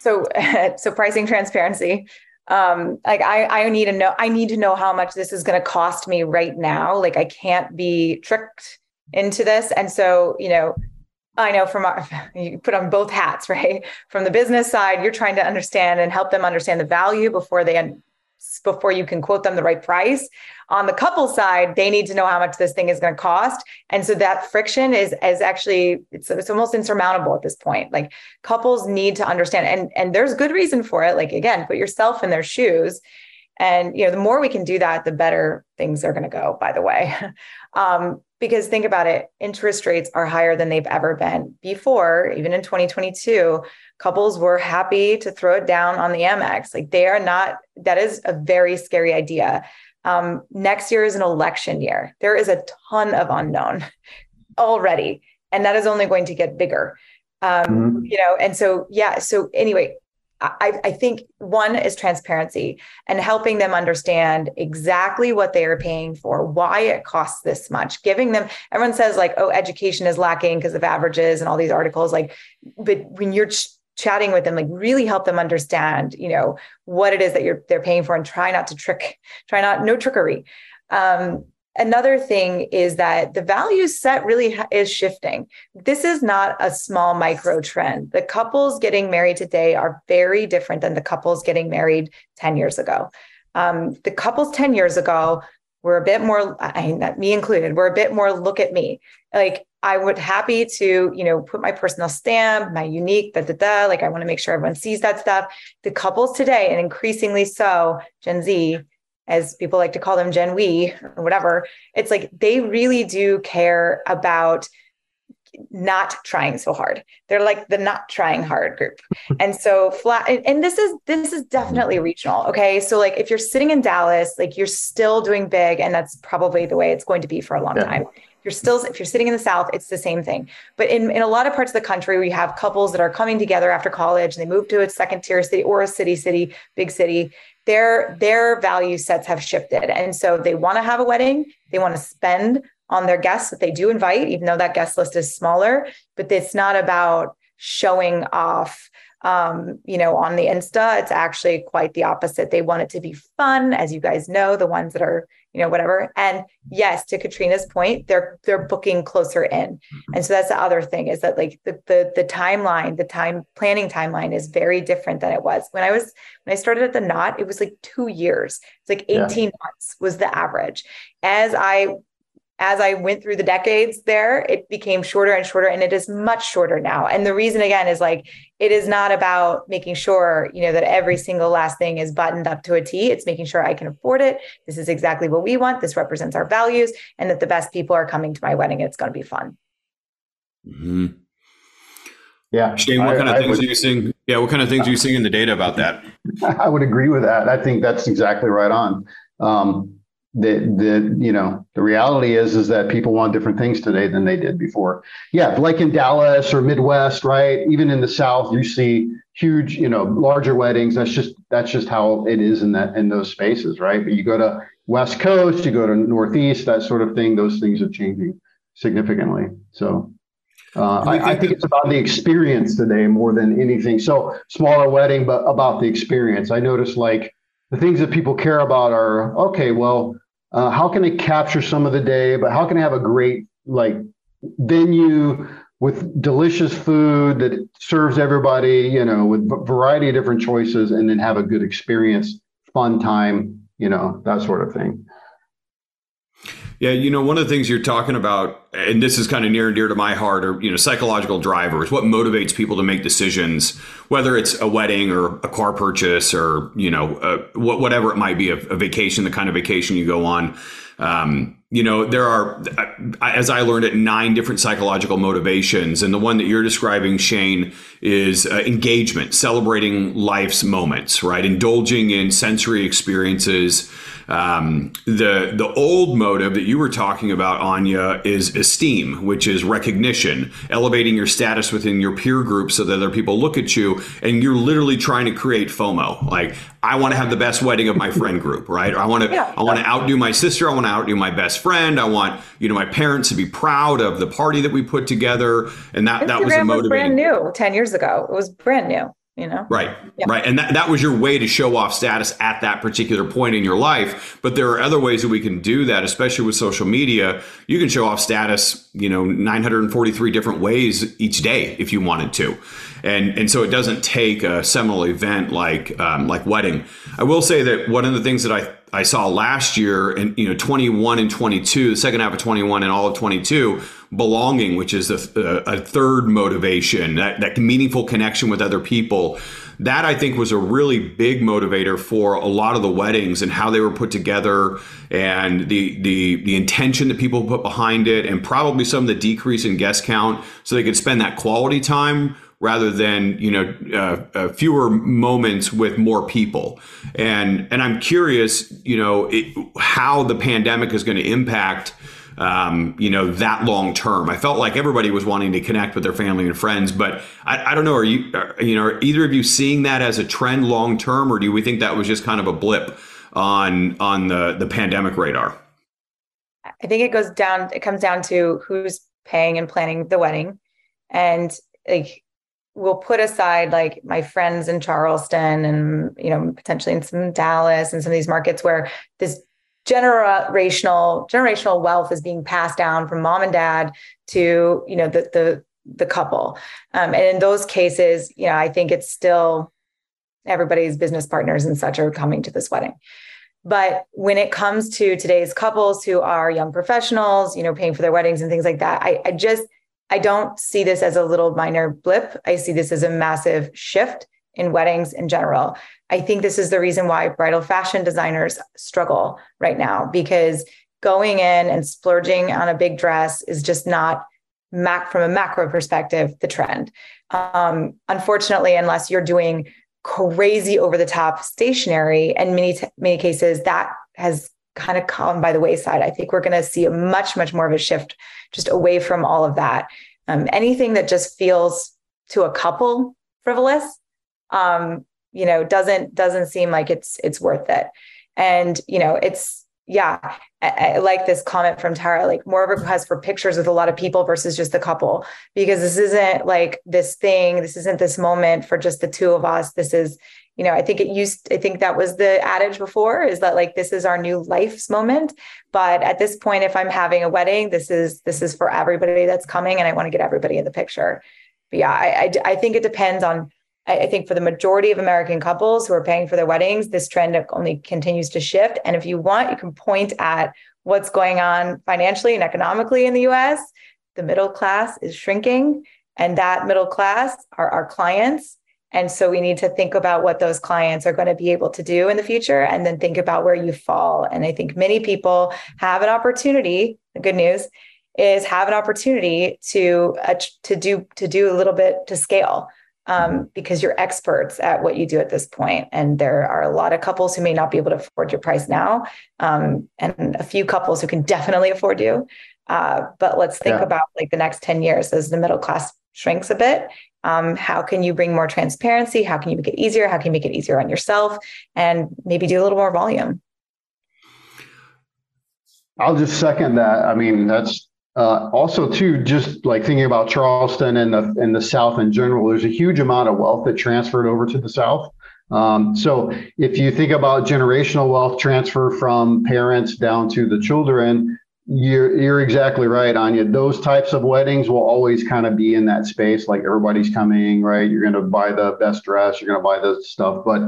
[SPEAKER 2] So, so pricing transparency. Um, like I, I need to know, I need to know how much this is going to cost me right now. Like I can't be tricked into this. And so, you know, I know from our, you put on both hats, right? From the business side, you're trying to understand and help them understand the value before they before you can quote them the right price. On the couple side, they need to know how much this thing is going to cost, and so that friction is is actually it's it's almost insurmountable at this point. Like couples need to understand, and and there's good reason for it. Like again, put yourself in their shoes. And you know, the more we can do that, the better things are going to go. By the way, um, because think about it, interest rates are higher than they've ever been before. Even in 2022, couples were happy to throw it down on the Amex. Like they are not. That is a very scary idea. Um, next year is an election year. There is a ton of unknown already, and that is only going to get bigger. Um, mm-hmm. You know, and so yeah. So anyway, I, I, think one is transparency and helping them understand exactly what they are paying for, why it costs this much, giving them, everyone says like, oh, education is lacking because of averages and all these articles. Like, but when you're ch- chatting with them, like really help them understand, you know, what it is that you're they're paying for and try not to trick, try not, no trickery. Um, Another thing is that the value set really is shifting. This is not a small micro trend. The couples getting married today are very different than the couples getting married 10 years ago. Um, the couples 10 years ago were a bit more, I mean, me included, were a bit more look at me. Like I would happy to, you know, put my personal stamp, my unique, da da da. Like I want to make sure everyone sees that stuff. The couples today, and increasingly so, Gen Z, as people like to call them Gen We or whatever, it's like they really do care about not trying so hard. They're like the not trying hard group. and so flat and this is this is definitely regional. Okay. So like if you're sitting in Dallas, like you're still doing big, and that's probably the way it's going to be for a long yeah. time. You're still if you're sitting in the South, it's the same thing. But in, in a lot of parts of the country, we have couples that are coming together after college and they move to a second tier city or a city, city, big city. Their their value sets have shifted. And so they want to have a wedding, they want to spend on their guests that they do invite, even though that guest list is smaller. But it's not about showing off um, you know, on the Insta, it's actually quite the opposite. They want it to be fun, as you guys know, the ones that are, you know, whatever. And mm-hmm. yes, to Katrina's point, they're they're booking closer in. Mm-hmm. And so that's the other thing is that like the the the timeline, the time planning timeline is very different than it was. When I was when I started at the knot, it was like two years. It's like 18 yeah. months was the average. As I as I went through the decades there, it became shorter and shorter, and it is much shorter now. And the reason, again, is like it is not about making sure you know that every single last thing is buttoned up to a T. It's making sure I can afford it. This is exactly what we want. This represents our values, and that the best people are coming to my wedding. It's going to be fun.
[SPEAKER 1] Mm-hmm. Yeah, Shane, what I, kind of I things would, are you seeing? Yeah, what kind of things are you seeing in the data about that?
[SPEAKER 3] I would agree with that. I think that's exactly right on. Um, the the you know the reality is is that people want different things today than they did before. Yeah like in dallas or midwest right? Even in the south you see huge you know larger weddings. That's just that's just how it is in that in those spaces right? But you go to west coast you go to northeast that sort of thing those things are changing significantly. So uh, I, I think it's about the experience today more than anything. So smaller wedding but about the experience. I noticed like the things that people care about are okay well uh, how can I capture some of the day, but how can I have a great like venue with delicious food that serves everybody, you know, with a variety of different choices, and then have a good experience, fun time, you know, that sort of thing.
[SPEAKER 1] Yeah, you know, one of the things you're talking about, and this is kind of near and dear to my heart, are you know, psychological drivers. What motivates people to make decisions, whether it's a wedding or a car purchase or you know, uh, whatever it might be, a, a, vacation, the kind of vacation you go on. Um, you know, there are, as I learned it, nine different psychological motivations, and the one that you're describing, Shane, is uh, engagement, celebrating life's moments, right, indulging in sensory experiences. Um, the the old motive that you were talking about, Anya, is esteem, which is recognition, elevating your status within your peer group so that other people look at you, and you're literally trying to create FOMO. Like I want to have the best wedding of my friend group, right? Or I want to yeah. I want to outdo my sister. I want to outdo my best friend. I want you know my parents to be proud of the party that we put together, and that Instagram that was the motivating. Was
[SPEAKER 2] brand new ten years ago. It was brand new you know?
[SPEAKER 1] Right yeah. right and that, that was your way to show off status at that particular point in your life but there are other ways that we can do that especially with social media. You can show off status you know 943 different ways each day if you wanted to and and so it doesn't take a seminal event like um, like wedding. I will say that one of the things that i I saw last year and you know 21 and 22 the second half of 21 and all of 22 belonging, which is a, uh, a third motivation, that, that meaningful connection with other people. That I think was a really big motivator for a lot of the weddings and how they were put together, and the the the intention that people put behind it, and probably some of the decrease in guest count, so they could spend that quality time rather than you know uh, uh, fewer moments with more people and and i'm curious you know it, how the pandemic is going to impact um, you know, that long term. I felt like everybody was wanting to connect with their family and friends, but I, I don't know. Are you, are, you know, either of you seeing that as a trend long term, or do we think that was just kind of a blip on on the the pandemic radar?
[SPEAKER 2] I think it goes down. It comes down to who's paying and planning the wedding, and like we'll put aside like my friends in Charleston and you know potentially in some Dallas and some of these markets where this generational generational wealth is being passed down from mom and dad to you know the the the couple. Um, and in those cases you know i think it's still everybody's business partners and such are coming to this wedding. But when it comes to today's couples who are young professionals you know paying for their weddings and things like that i, I just i don't see this as a little minor blip i see this as a massive shift in weddings in general I think this is the reason why bridal fashion designers struggle right now because going in and splurging on a big dress is just not mac from a macro perspective the trend. Um, unfortunately, unless you're doing crazy over the top stationery, and many t- many cases that has kind of come by the wayside. I think we're going to see a much much more of a shift just away from all of that. Um, anything that just feels to a couple frivolous, um, you know, doesn't doesn't seem like it's it's worth it. And you know, it's yeah, I, I, like this comment from Tara, like more of a request for pictures with a lot of people versus just the couple, because this isn't like this thing, this isn't this moment for just the two of us. This is, you know, I think it used, I think that was the adage before is that like this is our new life's moment. But at this point, if I'm having a wedding, this is this is for everybody that's coming, and I want to get everybody in the picture. But yeah, I, I, I think it depends on I think for the majority of American couples who are paying for their weddings, this trend only continues to shift. And if you want, you can point at what's going on financially and economically in the US. The middle class is shrinking, and that middle class are our clients. And so we need to think about what those clients are going to be able to do in the future and then think about where you fall. And I think many people have an opportunity. The good news is have an opportunity to uh, to do to do a little bit to scale um, because you're experts at what you do at this point. And there are a lot of couples who may not be able to afford your price now, um, and a few couples who can definitely afford you. Uh, but let's think yeah. about like the next 10 years as the middle class shrinks a bit. Um, how can you bring more transparency? How can you make it easier? How can you make it easier on yourself? And maybe do a little more volume.
[SPEAKER 3] I'll just second that. I mean, that's uh, also, too, just like thinking about Charleston and the and the South in general, there's a huge amount of wealth that transferred over to the South. Um, so if you think about generational wealth transfer from parents down to the children, you're you're exactly right, Anya. Those types of weddings will always kind of be in that space. Like everybody's coming, right? You're going to buy the best dress, you're going to buy the stuff, but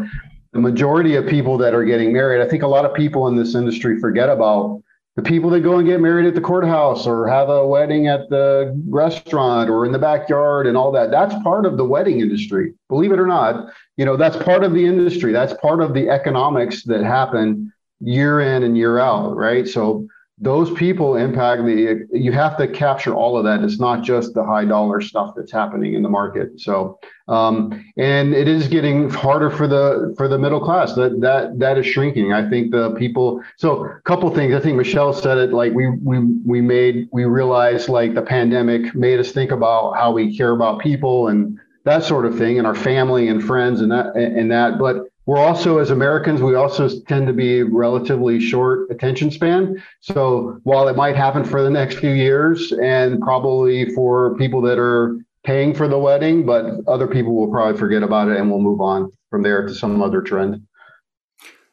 [SPEAKER 3] the majority of people that are getting married, I think a lot of people in this industry forget about the people that go and get married at the courthouse or have a wedding at the restaurant or in the backyard and all that that's part of the wedding industry. Believe it or not you know that's part of the industry. That's part of the economics that happen year in and year out right? So those people impact the you have to capture all of that. It's not just the high dollar stuff that's happening in the market. So um, and it is getting harder for the for the middle class. That that that is shrinking. I think the people so a couple things. I think michelle said it like we we we made we realized like the pandemic made us think about how we care about people and that sort of thing and our family and friends and that and that. But we're also, as Americans, we also tend to be relatively short attention span. So while it might happen for the next few years and probably for people that are paying for the wedding, but other people will probably forget about it and we'll move on from there to some other trend.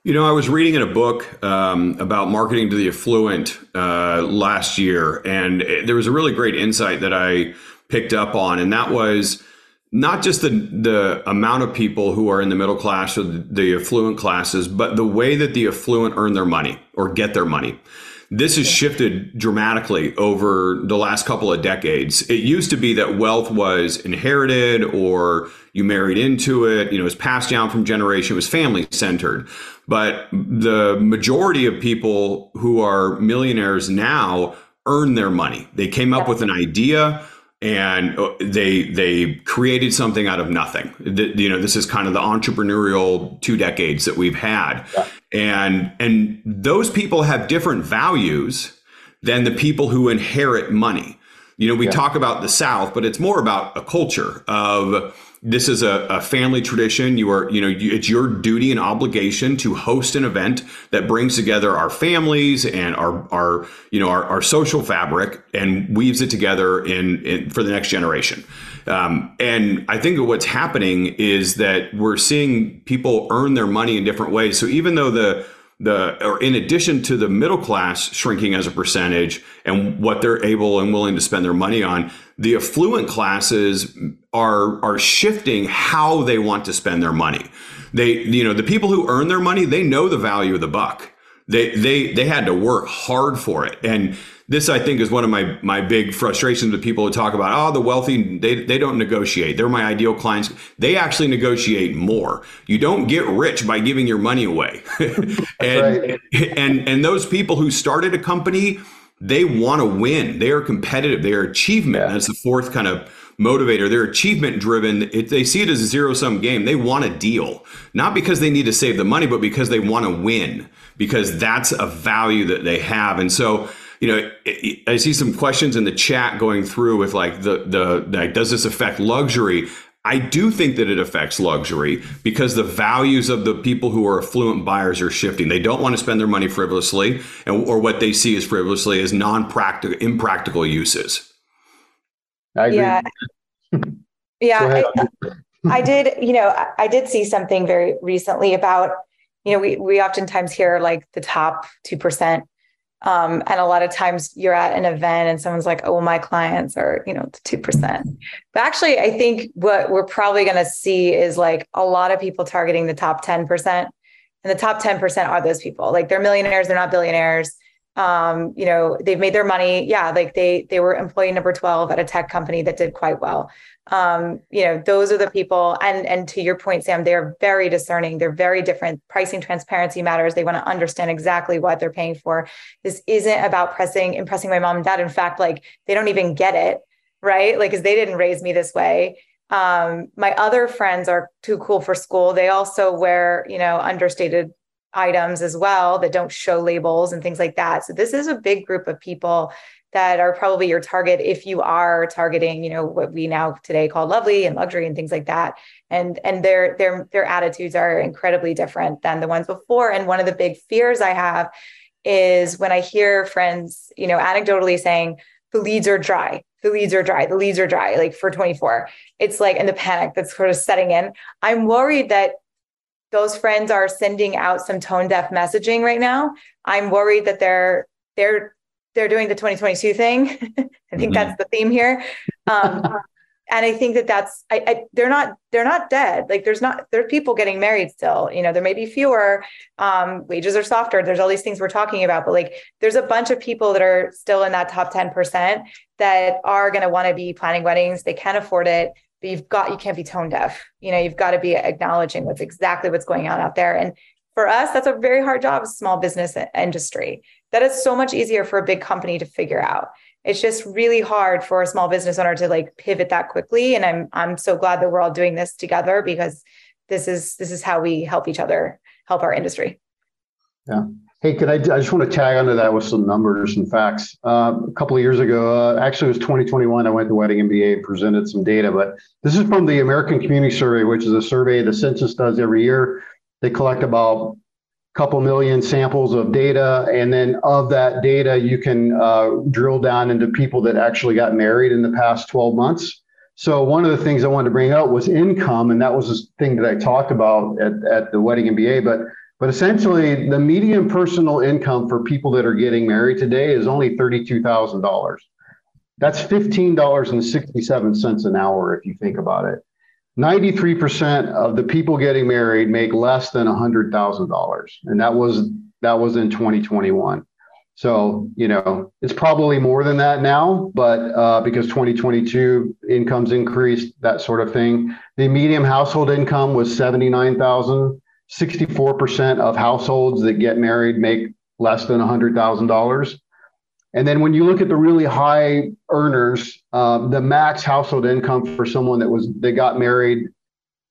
[SPEAKER 1] You know, I was reading in a book um, about marketing to the affluent uh, last year, and there was a really great insight that I picked up on, and that was not just the the amount of people who are in the middle class or the affluent classes, but the way that the affluent earn their money or get their money. This has shifted dramatically over the last couple of decades. It used to be that wealth was inherited or you married into it, you know, it was passed down from generation, it was family centered. But the majority of people who are millionaires now earn their money. They came up with an idea and uh, they they created something out of nothing. The, you know, this is kind of the entrepreneurial two decades that we've had, yeah. and and those people have different values than the people who inherit money. You know, we yeah. talk about the South, but it's more about a culture of this is a, a, family tradition. You are, you know, you, it's your duty and obligation to host an event that brings together our families and our, our, you know, our, our social fabric and weaves it together in, in for the next generation. Um, and I think what's happening is that we're seeing people earn their money in different ways. So even though the the or in addition to the middle class shrinking as a percentage and what they're able and willing to spend their money on the affluent classes are are shifting how they want to spend their money. They you know the people who earn their money they know the value of the buck. They they they had to work hard for it. And this I think is one of my my big frustrations with people who talk about oh the wealthy they they don't negotiate they're my ideal clients they actually negotiate more you don't get rich by giving your money away and, right. and and those people who started a company they want to win. They are competitive. They are achievement. Yeah. That's the fourth kind of motivator. They're achievement driven. It, they see it as a zero sum game. They want a deal, not because they need to save the money, but because they want to win, because that's a value that they have. And so, you know, I see some questions in the chat going through with like the the like, does this affect luxury? I do think that it affects luxury because the values of the people who are affluent buyers are shifting. They don't want to spend their money frivolously, and, or what they see as frivolously as non-practical, impractical uses.
[SPEAKER 3] I agree.
[SPEAKER 2] Yeah, yeah. I, I, did. You know, I did see something very recently about. You know, we we oftentimes hear like the top two percent um, and a lot of times you're at an event and someone's like, oh, well, my clients are, you know, 2%. But actually, I think what we're probably going to see is like a lot of people targeting the top 10%. And the top 10% are those people. Like they're millionaires, they're not billionaires. Um, you know, they've made their money. Yeah, like they they were employee number 12 at a tech company that did quite well um, you know, those are the people. And and to your point, Sam, they're very discerning. They're very different. Pricing transparency matters. They want to understand exactly what they're paying for. This isn't about pressing impressing my mom and dad. In fact, like they don't even get it, right? Like, because they didn't raise me this way. Um, my other friends are too cool for school. They also wear, you know, understated items as well that don't show labels and things like that. So this is a big group of people that are probably your target if you are targeting you know what we now today call lovely and luxury and things like that. And and their their their attitudes are incredibly different than the ones before. And one of the big fears i have is when i hear friends you know anecdotally saying the leads are dry. The leads are dry. The leads are dry like for 24 it's like and the panic that's sort of setting in. I'm worried that those friends are sending out some tone deaf messaging right now. I'm worried that they're they're they're doing the 2022 thing. I think mm-hmm. that's the theme here. Um, and I think that that's I, I, they're not they're not dead. Like there's not there's people getting married still. You know, there may be fewer. Um, wages are softer. There's all these things we're talking about, but like there's a bunch of people that are still in that top 10% that are going to want to be planning weddings. They can afford it, but you've got you can't be tone deaf. You know, you've got to be acknowledging what's exactly what's going on out there. And for us, that's a very hard job, small business industry that is so much easier for a big company to figure out. It's just really hard for a small business owner to like pivot that quickly and i'm i'm so glad that we're all doing this together because this is this is how we help each other help our industry.
[SPEAKER 3] Yeah. Hey can i i just want to tag onto that with some numbers and facts. Uh, a couple of years ago uh, actually it was 2021 i went to wedding mba presented some data but this is from the american community survey which is a survey the census does every year. They collect about couple million samples of data. And then of that data, you can uh, drill down into people that actually got married in the past 12 months. So one of the things I wanted to bring up was income, and that was the thing that I talked about at, at the wedding MBA. But but essentially, the median personal income for people that are getting married today is only thirty-two thousand dollars. That's fifteen dollars and sixty-seven cents an hour if you think about it. 93% of the people getting married make less than $100,000 and that was that was in 2021. So, you know, it's probably more than that now, but uh, because 2022 incomes increased, that sort of thing. The median household income was 79,000. 64% of households that get married make less than $100,000. And then when you look at the really high earners, um, the max household income for someone that was that got married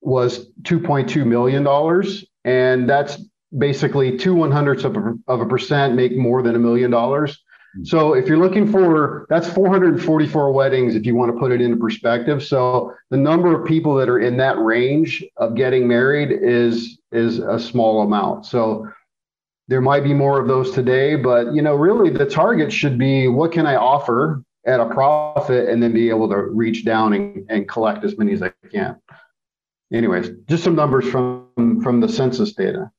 [SPEAKER 3] was 2.2 million dollars, and that's basically two one hundredths of a, of a percent make more than a million dollars. Hmm. So if you're looking for that's 444 weddings if you want to put it into perspective. So the number of people that are in that range of getting married is is a small amount. So there might be more of those today, but you know, really the target should be what can I offer at a profit and then be able to reach down and, and collect as many as I can. Anyways, just some numbers from from the census data.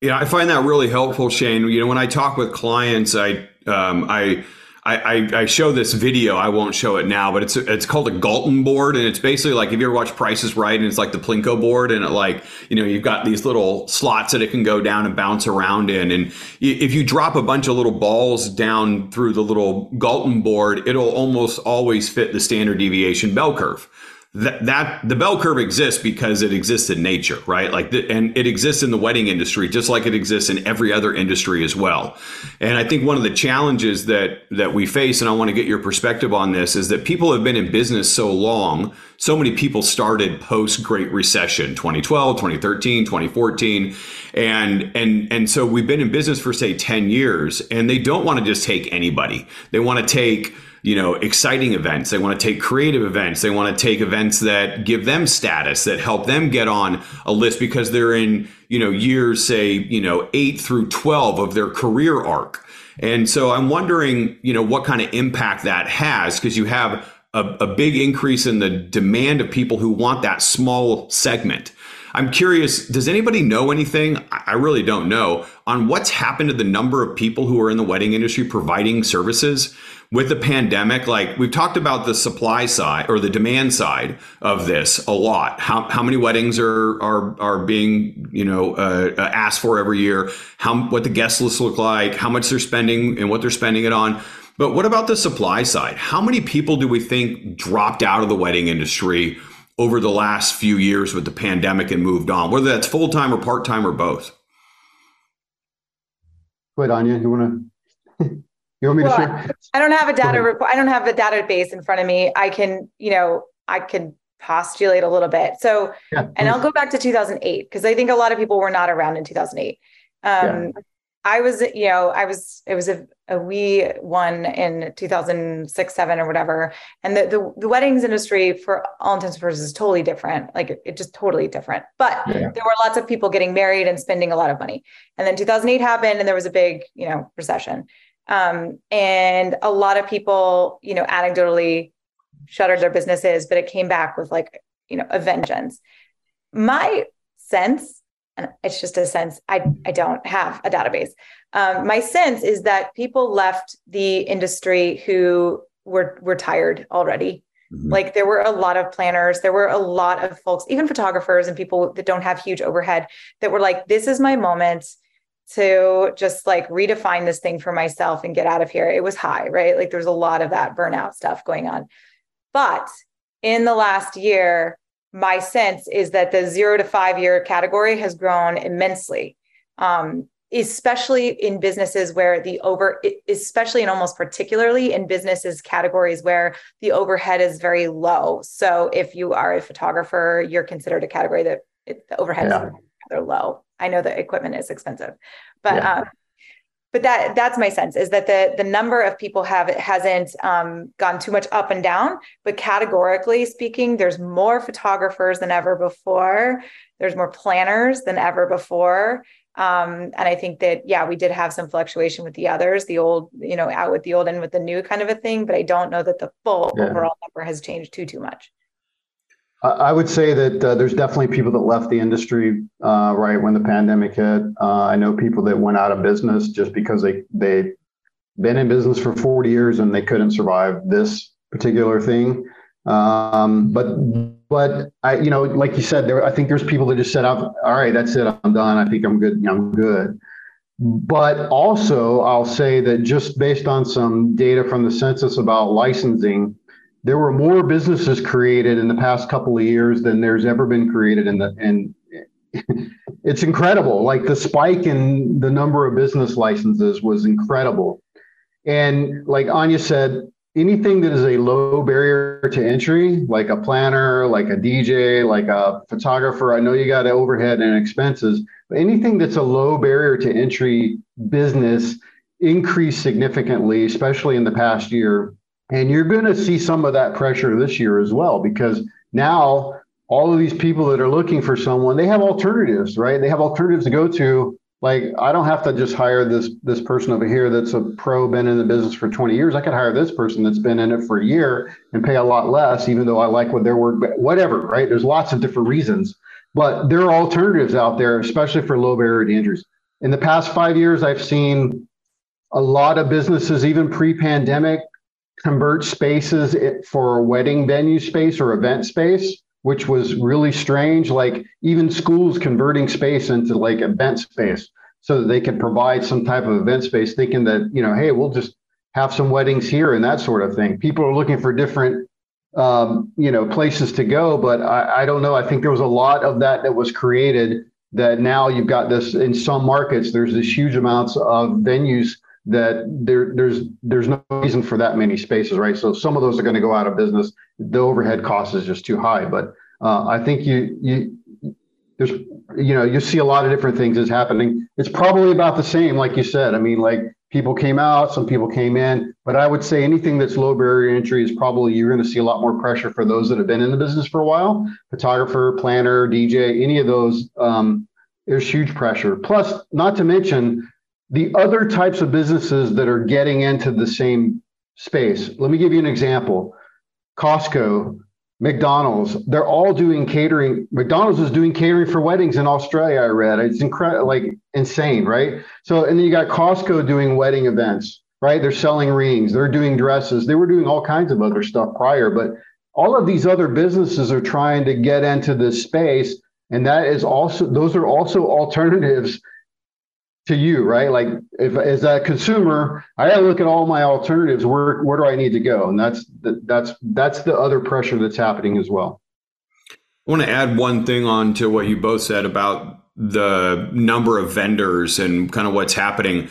[SPEAKER 1] Yeah, I find that really helpful, Shane. You know, when I talk with clients, I um, I I, I, I, show this video. I won't show it now, but it's it's called a Galton board, and it's basically like if you ever watch Price is Right, and it's like the Plinko board, and it like you know you've got these little slots that it can go down and bounce around in, and if you drop a bunch of little balls down through the little Galton board, it'll almost always fit the standard deviation bell curve. That that the bell curve exists because it exists in nature, right? Like, the, and it exists in the wedding industry just like it exists in every other industry as well. And I think one of the challenges that that we face, and I want to get your perspective on this, is that people have been in business so long. So many people started post Great Recession, 2012, 2013, 2014, and and and so we've been in business for say 10 years, and they don't want to just take anybody. They want to take you know exciting events. They want to take creative events. They want to take events that give them status that help them get on a list because they're in you know years say you know 8 through 12 of their career arc. And so i'm wondering you know what kind of impact that has because you have a, a big increase in the demand of people who want that small segment. I'm curious, does anybody know anything? I really don't know on what's happened to the number of people who are in the wedding industry providing services with the pandemic, like we've talked about the supply side or the demand side of this a lot. How, how many weddings are are are being you know uh, uh, asked for every year? How what the guest lists look like? How much they're spending and what they're spending it on? But what about the supply side? How many people do we think dropped out of the wedding industry over the last few years with the pandemic and moved on, whether that's full time or part time or both?
[SPEAKER 3] Wait, Anya, you want to? You want me well, to share?
[SPEAKER 2] I don't have a data report. I don't have a database in front of me. I can, you know, I can postulate a little bit. So, yeah, and I'll go back to 2008 because I think a lot of people were not around in 2008. Um, yeah. I was, you know, I was, it was a, a we one in 2006, seven or whatever. And the, the, the, weddings industry for all intents and purposes is totally different. Like it, it just totally different, but yeah. there were lots of people getting married and spending a lot of money. And then 2008 happened and there was a big, you know, recession. Um, and a lot of people, you know, anecdotally shuttered their businesses, but it came back with like, you know, a vengeance. My sense, and it's just a sense, I, I don't have a database. Um, my sense is that people left the industry who were were tired already. Mm-hmm. Like there were a lot of planners, there were a lot of folks, even photographers and people that don't have huge overhead that were like, this is my moment to just like redefine this thing for myself and get out of here. It was high, right? Like there's a lot of that burnout stuff going on. But in the last year, my sense is that the zero to five year category has grown immensely, um, especially in businesses where the over, especially and almost particularly in businesses categories where the overhead is very low. So if you are a photographer, you're considered a category that the overhead yeah. is rather low. I know the equipment is expensive, but yeah. um, but that that's my sense is that the the number of people have it hasn't um, gone too much up and down, but categorically speaking, there's more photographers than ever before. There's more planners than ever before. Um, and I think that yeah, we did have some fluctuation with the others, the old, you know, out with the old and with the new kind of a thing. But I don't know that the full yeah. overall number has changed too too much.
[SPEAKER 3] I would say that uh, there's definitely people that left the industry uh, right when the pandemic hit. Uh, I know people that went out of business just because they they been in business for 40 years and they couldn't survive this particular thing. Um, but but I you know like you said there I think there's people that just said all right that's it I'm done I think I'm good I'm good. But also I'll say that just based on some data from the census about licensing there were more businesses created in the past couple of years than there's ever been created in the and it's incredible. Like the spike in the number of business licenses was incredible. And like anya said anything that is a low barrier to entry like a planner like a dj like a photographer i know you got overhead and expenses but anything that's a low barrier to entry business increased significantly especially in the past year and you're going to see some of that pressure this year as well, because now all of these people that are looking for someone, they have alternatives, right? They have alternatives to go to. Like, I don't have to just hire this this person over here that's a pro, been in the business for 20 years. I could hire this person that's been in it for a year and pay a lot less, even though I like what their work, whatever, right? There's lots of different reasons, but there are alternatives out there, especially for low barrier to entries. In the past five years, I've seen a lot of businesses, even pre-pandemic, convert spaces for a wedding venue space or event space, which was really strange. Like even schools converting space into like event space so that they could provide some type of event space, thinking that, you know, hey, we'll just have some weddings here and that sort of thing. People are looking for different um, you know, places to go. But I, I don't know. I think there was a lot of that that was created that now you've got this in some markets. There's this huge amounts of venues that there there's there's no reason for that many spaces, right? So some of those are going to go out of business. The overhead cost is just too high. But uh, I think you you there's you know you see a lot of different things is happening. It's probably about the same, like you said. I mean, like people came out, some people came in, but I would say anything that's low barrier entry is probably you're going to see a lot more pressure for those that have been in the business for a while. Photographer, planner, DJ, any of those. Um, there's huge pressure. Plus, not to mention the other types of businesses that are getting into the same space. Let me give you an example Costco, McDonald's, they're all doing catering. McDonald's is doing catering for weddings in Australia, I read. It's incredible, like insane, right? So, and then you got Costco doing wedding events, right? They're selling rings, they're doing dresses, they were doing all kinds of other stuff prior, but all of these other businesses are trying to get into this space. And that is also, those are also alternatives to you, right? Like if as a consumer, I got to look at all my alternatives. Where where do I need to go? And that's that's that's the other pressure that's happening as well.
[SPEAKER 1] I want to add one thing on to what you both said about the number of vendors and kind of what's happening.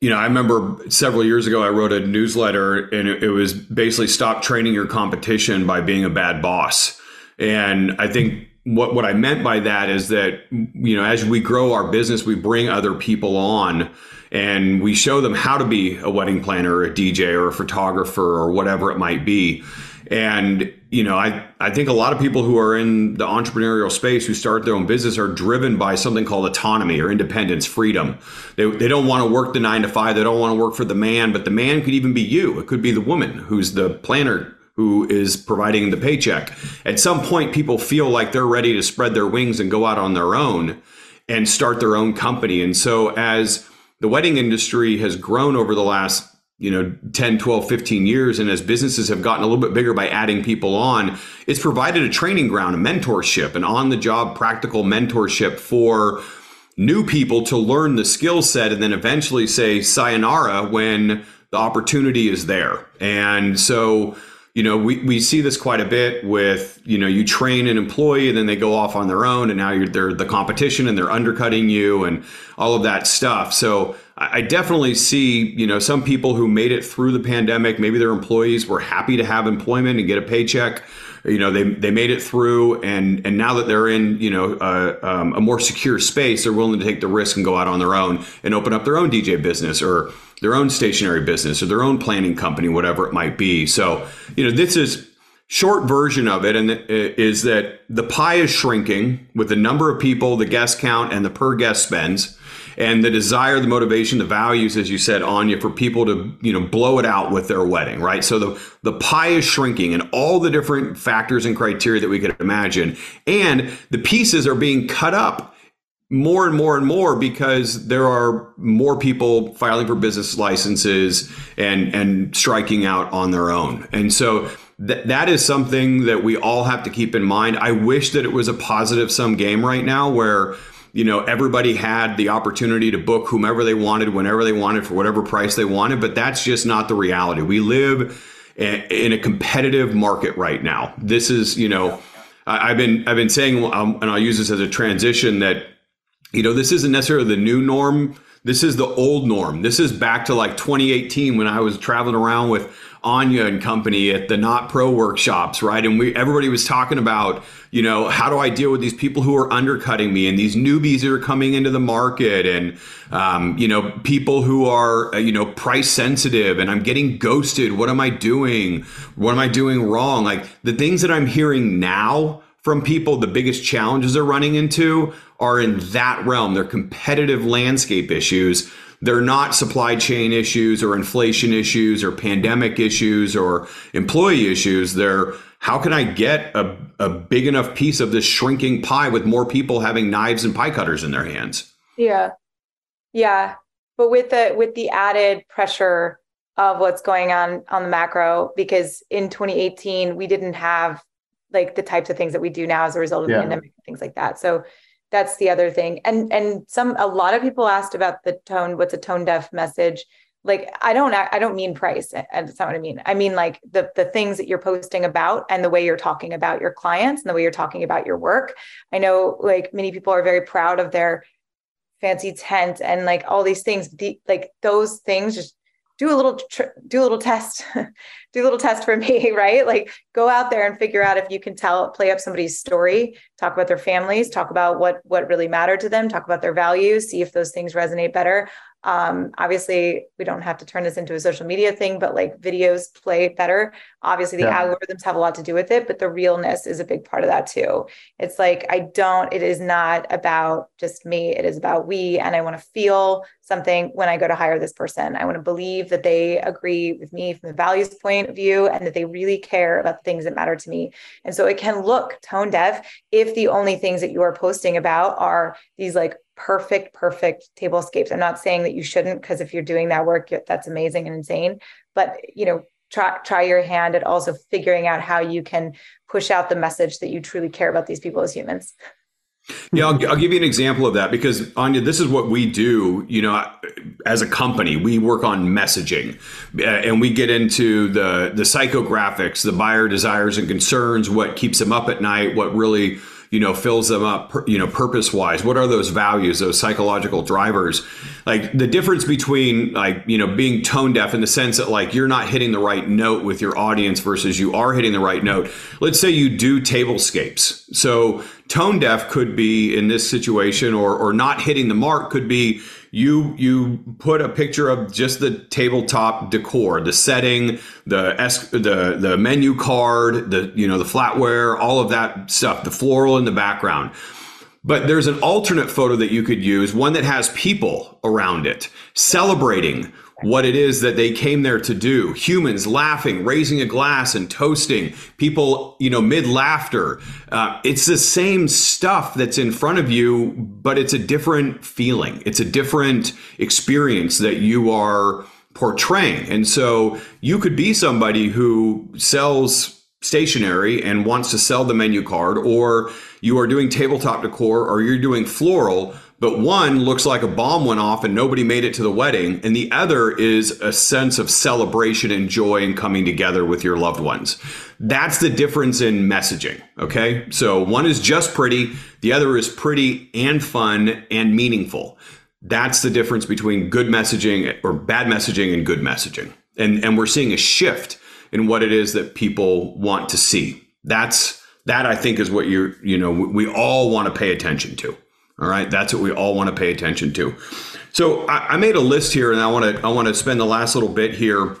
[SPEAKER 1] You know, I remember several years ago I wrote a newsletter and it was basically stop training your competition by being a bad boss. And I think what what I meant by that is that you know as we grow our business, we bring other people on and we show them how to be a wedding planner, or a DJ, or a photographer, or whatever it might be. And you know, I I think a lot of people who are in the entrepreneurial space who start their own business are driven by something called autonomy or independence, freedom. They they don't want to work the nine to five. They don't want to work for the man, but the man could even be you. It could be the woman who's the planner who is providing the paycheck. At some point, people feel like they're ready to spread their wings and go out on their own and start their own company. And so, as the wedding industry has grown over the last you know 10 12 15 years and as businesses have gotten a little bit bigger by adding people on it's provided a training ground a mentorship an on the job practical mentorship for new people to learn the skill set and then eventually say sayonara when the opportunity is there and so you know, we, we see this quite a bit with, you know, you train an employee and then they go off on their own and now you're they're the competition and they're undercutting you and all of that stuff. So I definitely see, you know, some people who made it through the pandemic, maybe their employees were happy to have employment and get a paycheck. You know, they, they made it through and and now that they're in, you know, uh, um, a more secure space, they're willing to take the risk and go out on their own and open up their own DJ business or their own stationary business or their own planning company, whatever it might be. So, you know, this is short version of it and is that the pie is shrinking with the number of people, the guest count, and the per guest spends, and the desire, the motivation, the values, as you said, Anya, for people to you know blow it out with their wedding, right? So the the pie is shrinking, and all the different factors and criteria that we could imagine, and the pieces are being cut up more and more and more because there are more people filing for business licenses and and striking out on their own. And so th- that is something that we all have to keep in mind. I wish that it was a positive sum game right now where you know everybody had the opportunity to book whomever they wanted whenever they wanted for whatever price they wanted, but that's just not the reality. We live in a competitive market right now. This is, you know, I've been I've been saying, um, and I'll use this as a transition that you know, this isn't necessarily the new norm. This is the old norm. This is back to like 2018 when I was traveling around with Anya and company at the Knot Pro workshops, right? And we everybody was talking about, you know, how do I deal with these people who are undercutting me and these newbies that are coming into the market and, um, you know, people who are, uh, you know, price sensitive and I'm getting ghosted. What am I doing? What am I doing wrong? Like the things that I'm hearing now from people, the biggest challenges they're running into are in that realm. They're competitive landscape issues. They're not supply chain issues or inflation issues or pandemic issues or employee issues. They're how can I get a, a big enough piece of this shrinking pie with more people having knives and pie cutters in their hands?
[SPEAKER 2] Yeah. Yeah. But with the with the added pressure of what's going on on the macro, because in 2018 we didn't have like the types of things that we do now as a result of yeah. the pandemic, things like that. So that's the other thing. And and some a lot of people asked about the tone, what's a tone deaf message? like I don't I don't mean price and that's not what I mean. I mean like the the things that you're posting about and the way you're talking about your clients and the way you're talking about your work. I know like many people are very proud of their fancy tent and like all these things the, like those things just do a little tr- do a little test do a little test for me right? Like go out there and figure out if you can tell play up somebody's story talk about their families talk about what what really mattered to them talk about their values see if those things resonate better um, obviously, we don't have to turn this into a social media thing, but like videos play better. Obviously, the yeah. algorithms have a lot to do with it, but the realness is a big part of that too. It's like, I don't, it is not about just me, it is about we. And I want to feel something when I go to hire this person. I want to believe that they agree with me from the values point of view and that they really care about the things that matter to me. And so it can look tone deaf if the only things that you are posting about are these like perfect, perfect tablescapes. I'm not saying that you shouldn't, because if you're doing that work, that's amazing and insane. But you know, try try your hand at also figuring out how you can push out the message that you truly care about these people as humans.
[SPEAKER 1] Yeah, I'll, I'll, give you an example of that because Anya, this is what we do. You know, as a company, we work on messaging, uh, and we get into the the psychographics, the buyer desires and concerns, what keeps them up at night, what really you know fills them up you know purpose wise what are those values those psychological drivers? Like the difference between like you know being tone deaf in the sense that like you're not hitting the right note with your audience versus you are hitting the right note. Let's say you do tablescapes so tone deaf could be in this situation or or not hitting the mark could be you you put a picture of just the tabletop decor, the setting, the the the menu card, the you know the flatware, all of that stuff, the floral in the background. But there's an alternate photo that you could use, one that has people around it celebrating what it is that they came there to do. Humans laughing, raising a glass and toasting, people, you know, mid laughter. Uh, it's the same stuff that's in front of you, but it's a different feeling. It's a different experience that you are portraying. And so you could be somebody who sells stationery and wants to sell the menu card, or you are doing tabletop decor, or you're doing floral but one looks like a bomb went off and nobody made it to the wedding, and the other is a sense of celebration and joy and coming together with your loved ones. That's the difference in messaging. Okay. So one is just pretty, the other is pretty and fun and meaningful. That's the difference between good messaging or bad messaging and good messaging. And, and we're seeing a shift in what it is that people want to see. That's that I think is what you're, you know, we all want to pay attention to. All right, that's what we all want to pay attention to. So I, I made a list here, and I want to I want to spend the last little bit here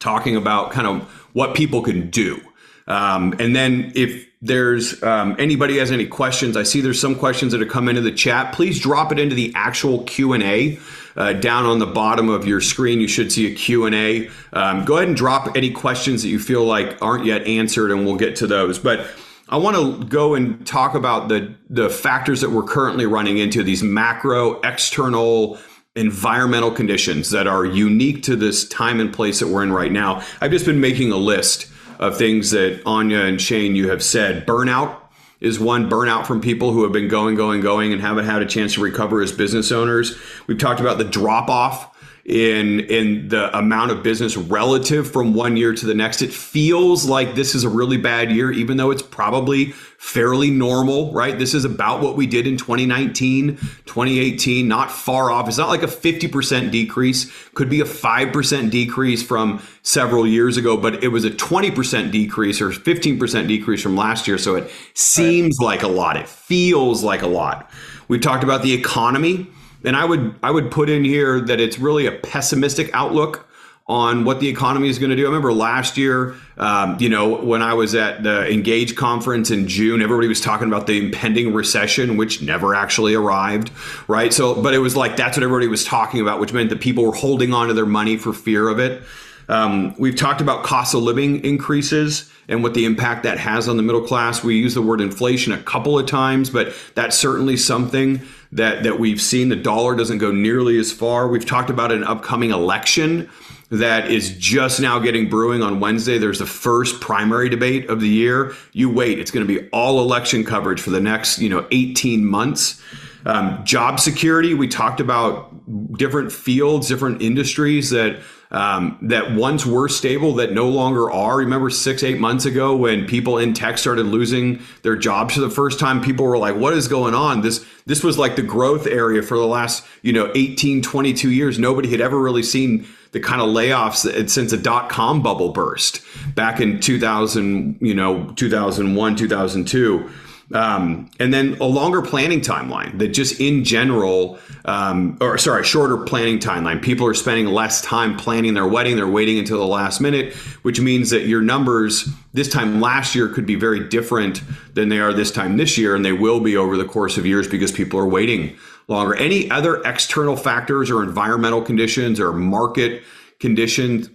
[SPEAKER 1] talking about kind of what people can do, um, and then if there's um, anybody has any questions, I see there's some questions that have come into the chat. Please drop it into the actual Q and A. Uh, down on the bottom of your screen, you should see a Q&A. Um, go ahead and drop any questions that you feel like aren't yet answered, and we'll get to those. But I want to go and talk about the the factors that we're currently running into these macro external environmental conditions that are unique to this time and place that we're in right now. I've just been making a list of things that Anya and Shane you have said. Burnout is one burnout from people who have been going, going, going and haven't had a chance to recover as business owners. We've talked about the drop off in in the amount of business relative from one year to the next. It feels like this is a really bad year, even though it's probably fairly normal, right? This is about what we did in 2019, 2018, not far off. It's not like a 50% decrease, could be a 5% decrease from several years ago, but it was a 20% decrease or 15% decrease from last year. So it seems right. like a lot. It feels like a lot. We've talked about the economy and I would I would put in here that it's really a pessimistic outlook on what the economy is going to do. I remember last year, um, you know, when I was at the Engage conference in June, everybody was talking about the impending recession, which never actually arrived, right? So, but it was like that's what everybody was talking about, which meant that people were holding on to their money for fear of it. Um, we've talked about cost of living increases and what the impact that has on the middle class. We use the word inflation a couple of times, but that's certainly something that that we've seen the dollar doesn't go nearly as far. We've talked about an upcoming election that is just now getting brewing on Wednesday. There's the first primary debate of the year. You wait, it's going to be all election coverage for the next, you know, 18 months. Um, job security, we talked about different fields, different industries that um, that once were stable that no longer are. Remember six, eight months ago when people in tech started losing their jobs for the first time, people were like, what is going on? This this was like the growth area for the last, you know, 18, 22 years. Nobody had ever really seen the kind of layoffs since a dot com bubble burst back in 2000, you know, 2001, 2002. Um, and then a longer planning timeline that just in general, um, or sorry, shorter planning timeline. People are spending less time planning their wedding. They're waiting until the last minute, which means that your numbers this time last year could be very different than they are this time this year. And they will be over the course of years because people are waiting longer. Any other external factors or environmental conditions or market conditions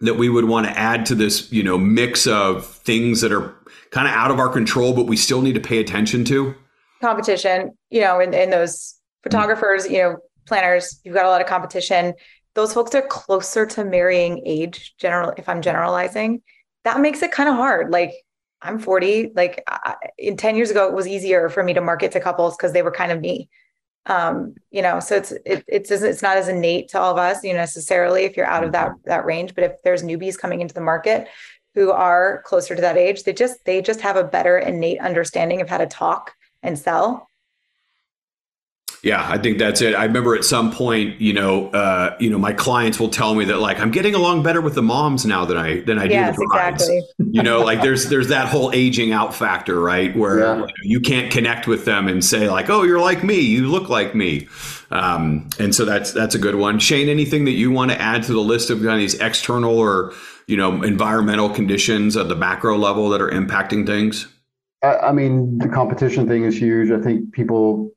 [SPEAKER 1] that we would want to add to this, you know, mix of things that are kind of out of our control, but we still need to pay attention to?
[SPEAKER 2] Competition, you know, in, in those photographers, you know, planners, you've got a lot of competition. Those folks are closer to marrying age, general, if I'm generalizing. That makes it kind of hard. Like I'm 40, like I, in 10 years ago, it was easier for me to market to couples because they were kind of me. Um, you know, so it's it, it's it's not as innate to all of us, you know, necessarily if you're out of that that range. But if there's newbies coming into the market, who are closer to that age they just they just have a better innate understanding of how to talk and sell
[SPEAKER 1] yeah, I think that's it. I remember at some point, you know, uh, you know, my clients will tell me that like I'm getting along better with the moms now than I than I yes, do the brides. Exactly. you know, like there's there's that whole aging out factor, right? Where yeah. you, know, you, can't connect with them and say like, oh, you're like me, you look like me, um, and so that's that's a good one. Shane, anything that you want to add to the list of kind of these external or you know environmental conditions at the macro level that are impacting things?
[SPEAKER 3] I, mean, the competition thing is huge. I think people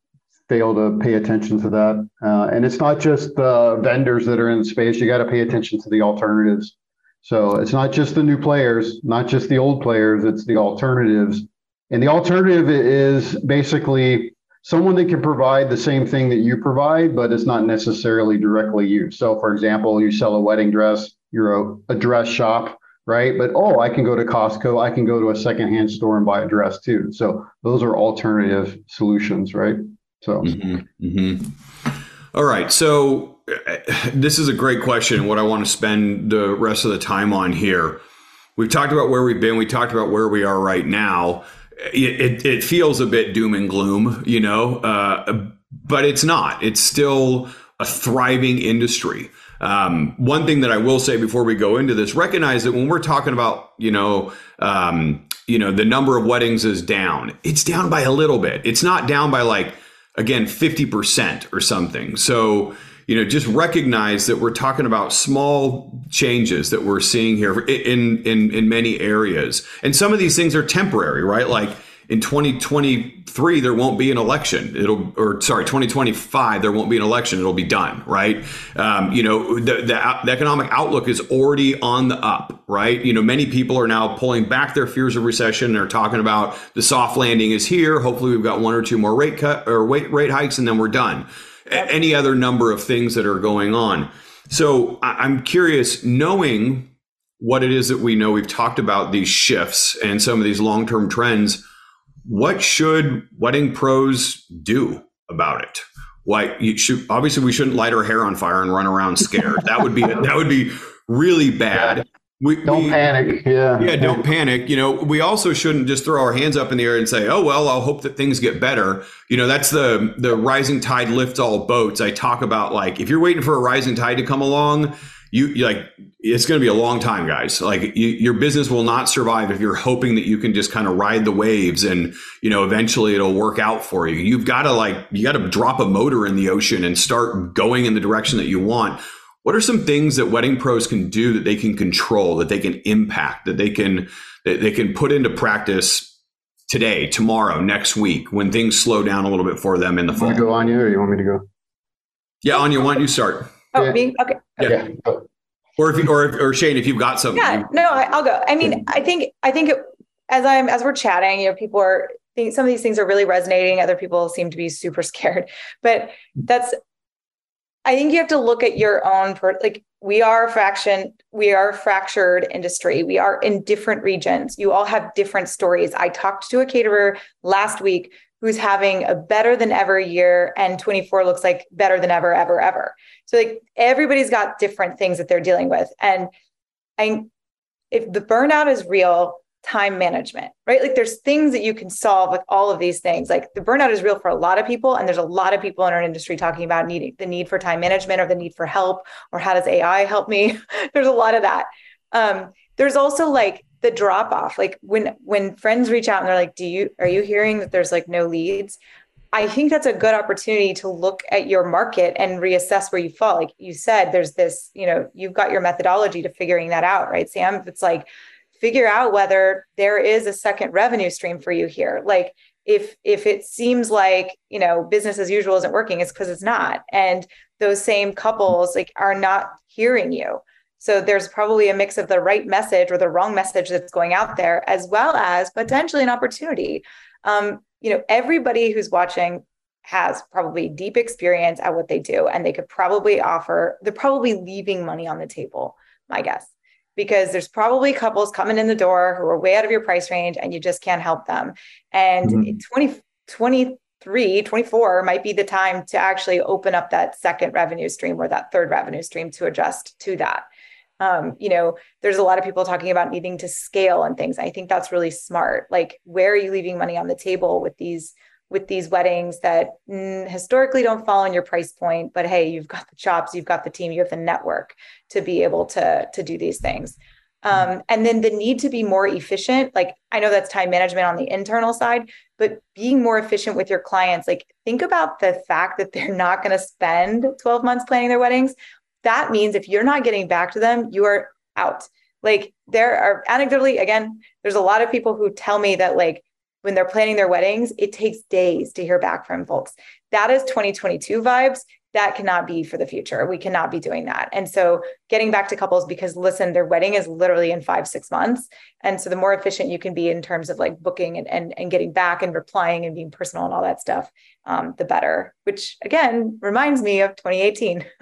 [SPEAKER 3] fail to pay attention to that, uh, and it's not just the vendors that are in the space. You got to pay attention to the alternatives. So it's not just the new players, not just the old players. It's the alternatives, and the alternative is basically someone that can provide the same thing that you provide, but it's not necessarily directly you. So, for example, you sell a wedding dress you're a, a dress shop, right? But oh, I can go to Costco, I can go to a secondhand store and buy a dress too. So those are alternative solutions, right? So. Mm-hmm, mm-hmm.
[SPEAKER 1] All right. So uh, this is a great question. What I want to spend the rest of the time on here. We've talked about where we've been. We talked about where we are right now. It, it, it feels a bit doom and gloom, you know, uh, but it's not. It's still a thriving industry. Um, one thing that I will say before we go into this, recognize that when we're talking about, you know, um, you know, the number of weddings is down. It's down by a little bit. It's not down by like again 50% or something. So, you know, just recognize that we're talking about small changes that we're seeing here in in in many areas. And some of these things are temporary, right? Like in 2023 there won't be an election. It'll or sorry 2025 there won't be an election. It'll be done right? Um, you know the, the, the, economic outlook is already on the up right? You know many people are now pulling back their fears of recession. They're talking about the soft landing is here. Hopefully we've got one or two more rate cut or rate, rate hikes and then we're done. Yep. any other number of things that are going on. So i'm curious knowing what it is that we know we've talked about these shifts and some of these long-term trends what should wedding pros do about it? Why you should obviously we shouldn't light our hair on fire and run around scared. that would be that would be really bad.
[SPEAKER 3] We, don't we, panic. Yeah.
[SPEAKER 1] Yeah. Don't panic. You know, we also shouldn't just throw our hands up in the air and say, "Oh well, I'll hope that things get better." You know, that's the the rising tide lifts all boats. I talk about like if you're waiting for a rising tide to come along, you like it's going to be a long time guys like you, your business will not survive if you're hoping that you can just kind of ride the waves and you know eventually it'll work out for you you've got to like you got to drop a motor in the ocean and start going in the direction that you want what are some things that wedding pros can do that they can control that they can impact that they can that they can put into practice today tomorrow next week when things slow down a little bit for them in the fall
[SPEAKER 3] you go on you or you want me to go
[SPEAKER 1] yeah anya why don't you start
[SPEAKER 2] Oh, yeah. me? Okay.
[SPEAKER 1] Yeah. Or if you, or or Shane, if you've got something.
[SPEAKER 2] Yeah. No, I, will go. I mean, I think I think it, as I'm as we're chatting, you know, people are think some of these things are really resonating. Other people seem to be super scared, but that's. I think you have to look at your own per, like we are a fraction we are a fractured industry we are in different regions you all have different stories i talked to a caterer last week who's having a better than ever year and 24 looks like better than ever ever ever so like everybody's got different things that they're dealing with. And i if the burnout is real time management right? Like there's things that you can solve with all of these things. Like the burnout is real for a lot of people and there's a lot of people in our industry talking about needing the need for time management or the need for help or how does ai help me? There's a lot of that. Um, there's also like the drop off. Like when when friends reach out and they're like do you are you hearing that there's like no leads i think that's a good opportunity to look at your market and reassess where you fall. Like you said there's this you know you've got your methodology to figuring that out right sam? It's like figure out whether there is a second revenue stream for you here. Like if if it seems like you know business as usual isn't working it's because it's not. And those same couples like are not hearing you. So there's probably a mix of the right message or the wrong message that's going out there, as well as potentially an opportunity. Um, you know, everybody who's watching has probably deep experience at what they do, and they could probably offer. They're probably leaving money on the table. My guess, because there's probably couples coming in the door who are way out of your price range, and you just can't help them. And mm-hmm. 20, 23, 24 might be the time to actually open up that second revenue stream or that third revenue stream to adjust to that um, you know there's a lot of people talking about needing to scale and things. I think that's really smart. Like where are you leaving money on the table with these with these weddings that mm, historically don't fall on your price point but hey you've got the chops you've got the team you have the network to be able to to do these things. Um, and then the need to be more efficient like i know that's time management on the internal side but being more efficient with your clients like think about the fact that they're not going to spend 12 months planning their weddings that means if you're not getting back to them, you are out. Like there are anecdotally, again, there's a lot of people who tell me that like when they're planning their weddings, it takes days to hear back from folks. That is 2022 vibes that cannot be for the future. We cannot be doing that. And so getting back to couples because listen, their wedding is literally in five, six months. And so the more efficient you can be in terms of like booking and, and, and getting back and replying and being personal and all that stuff, um, the better, which again reminds me of 2018.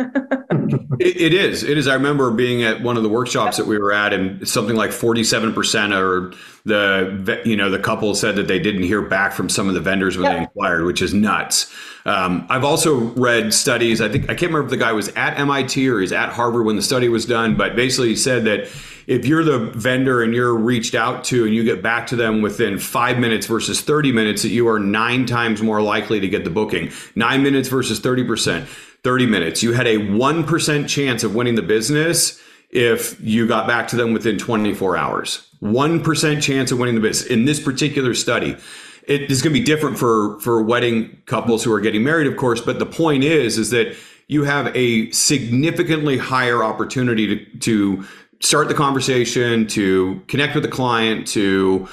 [SPEAKER 1] it, it is. It is. I remember being at one of the workshops that we were at and something like 47% or the, you know, the couple said that they didn't hear back from some of the vendors when yep. they inquired, which is nuts. Um, I've also read studies. I think I can't remember if the guy was at MIT or he's at Harvard when the study was done, but basically he said that if you're the vendor and you're reached out to and you get back to them within five minutes versus 30 minutes, that you are nine times more likely to get the booking. Nine minutes versus 30%. 30 minutes. You had a 1% chance of winning the business if you got back to them within 24 hours. 1% chance of winning the business in this particular study it is going to be different for for wedding couples who are getting married, of course. But the point is, is that you have a significantly higher opportunity to to start the conversation, to connect with the client, to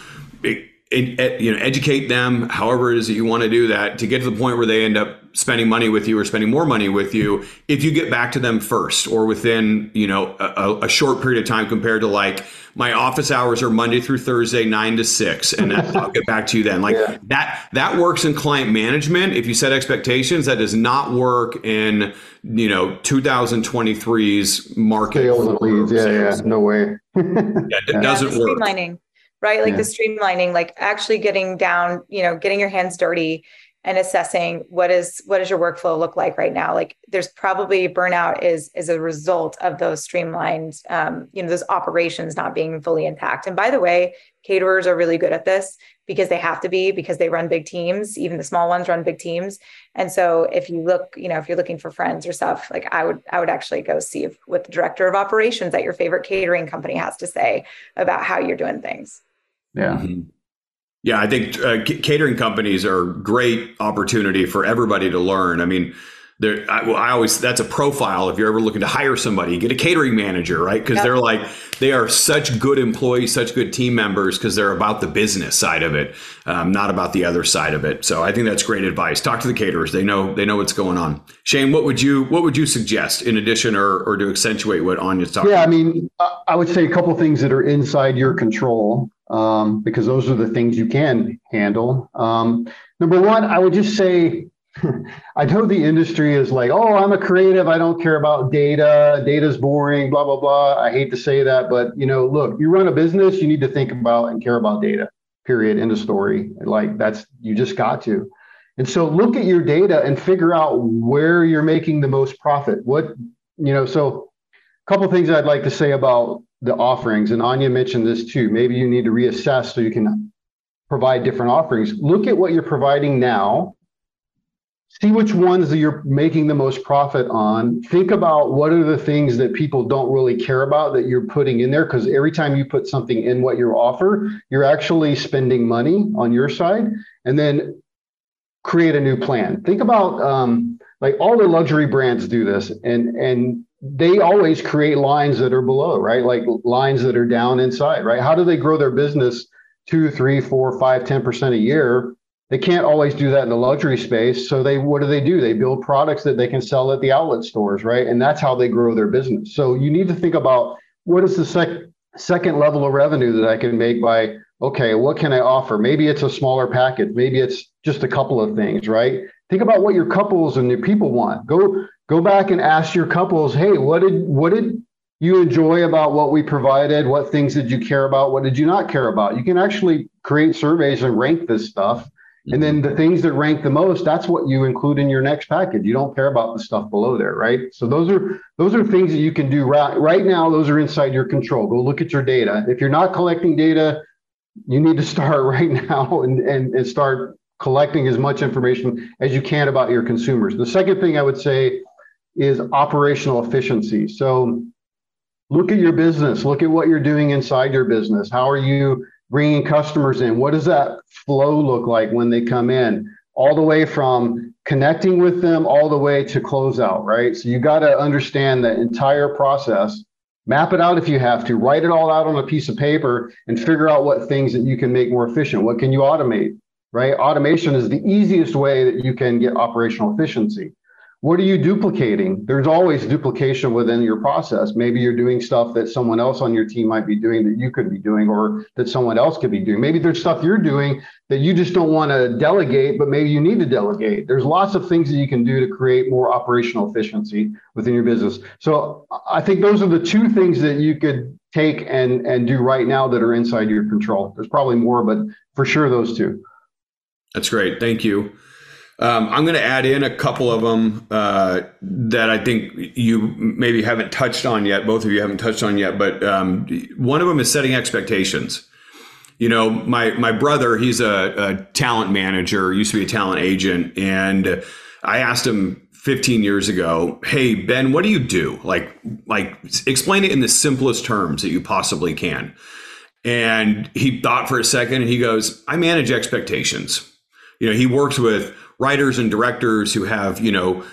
[SPEAKER 1] you know educate them however it is that you want to do that to get to the point where they end up spending money with you or spending more money with you if you get back to them first or within you know a, a short period of time compared to like my office hours are monday through thursday 9 to 6 and i'll get back to you then. Like yeah. that that works in client management. If you set expectations that does not work in you know 2023's market.
[SPEAKER 3] Sales and leads. Yeah sales. yeah. No way.
[SPEAKER 1] Yeah, it yeah, doesn't work.
[SPEAKER 2] Streamlining right? Like yeah. the streamlining, like actually getting down, you know, getting your hands dirty and assessing what is what does your workflow look like right now? Like there's probably burnout is is a result of those streamlined um, you know those operations not being fully intact. And by the way caterers are really good at this because they have to be because they run big teams. Even the small ones run big teams. And so if you look you know if you're looking for friends or stuff like i would i would actually go see if, what the director of operations at your favorite catering company has to say about how you're doing things
[SPEAKER 3] yeah. Mm-hmm.
[SPEAKER 1] Yeah, I think uh, c- catering companies are a great opportunity for everybody to learn. I mean, there, I, well, I, always that's a profile if you're ever looking to hire somebody, get a catering manager, right? Because yep. they're like they are such good employees, such good team members because they're about the business side of it, um, not about the other side of it. So I think that's great advice. Talk to the caterers; they know they know what's going on. Shane, what would you what would you suggest in addition or or to accentuate what Anya's talking?
[SPEAKER 3] Yeah, about? I mean, I would say a couple things that are inside your control um, because those are the things you can handle. Um, number one, I would just say, I know the industry is like, oh, I'm a creative. I don't care about data. Data's boring, blah, blah, blah. I hate to say that, but you know, look, you run a business, you need to think about and care about data. Period. End of story. Like that's you just got to. And so look at your data and figure out where you're making the most profit. What you know, so a couple things I'd like to say about the offerings, and Anya mentioned this too. Maybe you need to reassess so you can provide different offerings. Look at what you're providing now. See which ones that you're making the most profit on. Think about what are the things that people don't really care about that you're putting in there. Because every time you put something in what you offer you're actually spending money on your side. And then create a new plan. Think about um, like all the luxury brands do this. And and they always create lines that are below right like lines that are down inside right how do they grow their business two three four five ten percent a year they can't always do that in the luxury space. So they what do they do? They build products that they can sell at the outlet stores, right? And that's how they grow their business. So you need to think about what is the sec- second level of revenue that I can make by okay, what can I offer? Maybe it's a smaller package, maybe it's just a couple of things, right? Think about what your couples and your people want. Go go back and ask your couples, hey, what did what did you enjoy about what we provided? What things did you care about? What did you not care about? You can actually create surveys and rank this stuff and then the things that rank the most, that's what you include in your next package. You don't care about the stuff below there, right? So those are those are things that you can do right right now. Those are inside your control. Go look at your data. If you're not collecting data, you need to start right now and, and, and start collecting as much information as you can about your consumers. The second thing I would say is operational efficiency. So look at your business, look at what you're doing inside your business. How are you bringing customers in. What does that flow look like when they come in? All the way from connecting with them all the way to closeout, right? So you got to understand the entire process. Map it out if you have to. Write it all out on a piece of paper and figure out what things that you can make more efficient. What can you automate, right? Automation is the easiest way that you can get operational efficiency. What are you duplicating? There's always duplication within your process. Maybe you're doing stuff that someone else on your team might be doing that you could be doing, or that someone else could be doing. Maybe there's stuff you're doing that you just don't want to delegate, but maybe you need to delegate. There's lots of things that you can do to create more operational efficiency within your business. So I think those are the two things that you could take and and do right now that are inside your control. There's probably more, but for sure those two.
[SPEAKER 1] That's great. Thank you. Um, I'm going to add in a couple of them uh, that I think you maybe haven't touched on yet. Both of you haven't touched on yet, but um, one of them is setting expectations. You know, my my brother, he's a, a talent manager, used to be a talent agent, and I asked him 15 years ago, "Hey Ben, what do you do? Like, like explain it in the simplest terms that you possibly can." And he thought for a second, and he goes, "I manage expectations." You know, he works with writers and directors who have, you know,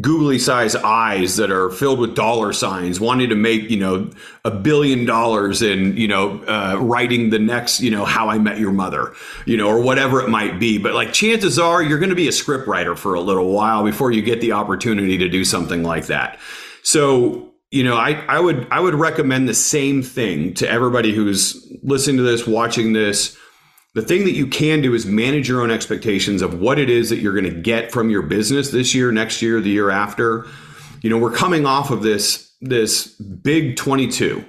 [SPEAKER 1] googly sized eyes that are filled with dollar signs wanting to make you know a billion dollars in you know uh, writing the next you know how i met your mother you know or whatever it might be. But like chances are you're going to be a script writer for a little while before you get the opportunity to do something like that. So you know i, I would i would recommend the same thing to everybody who's listening to this watching this the thing that you can do is manage your own expectations of what it is that you're going to get from your business this year, next year, the year after. You know, we're coming off of this this big 22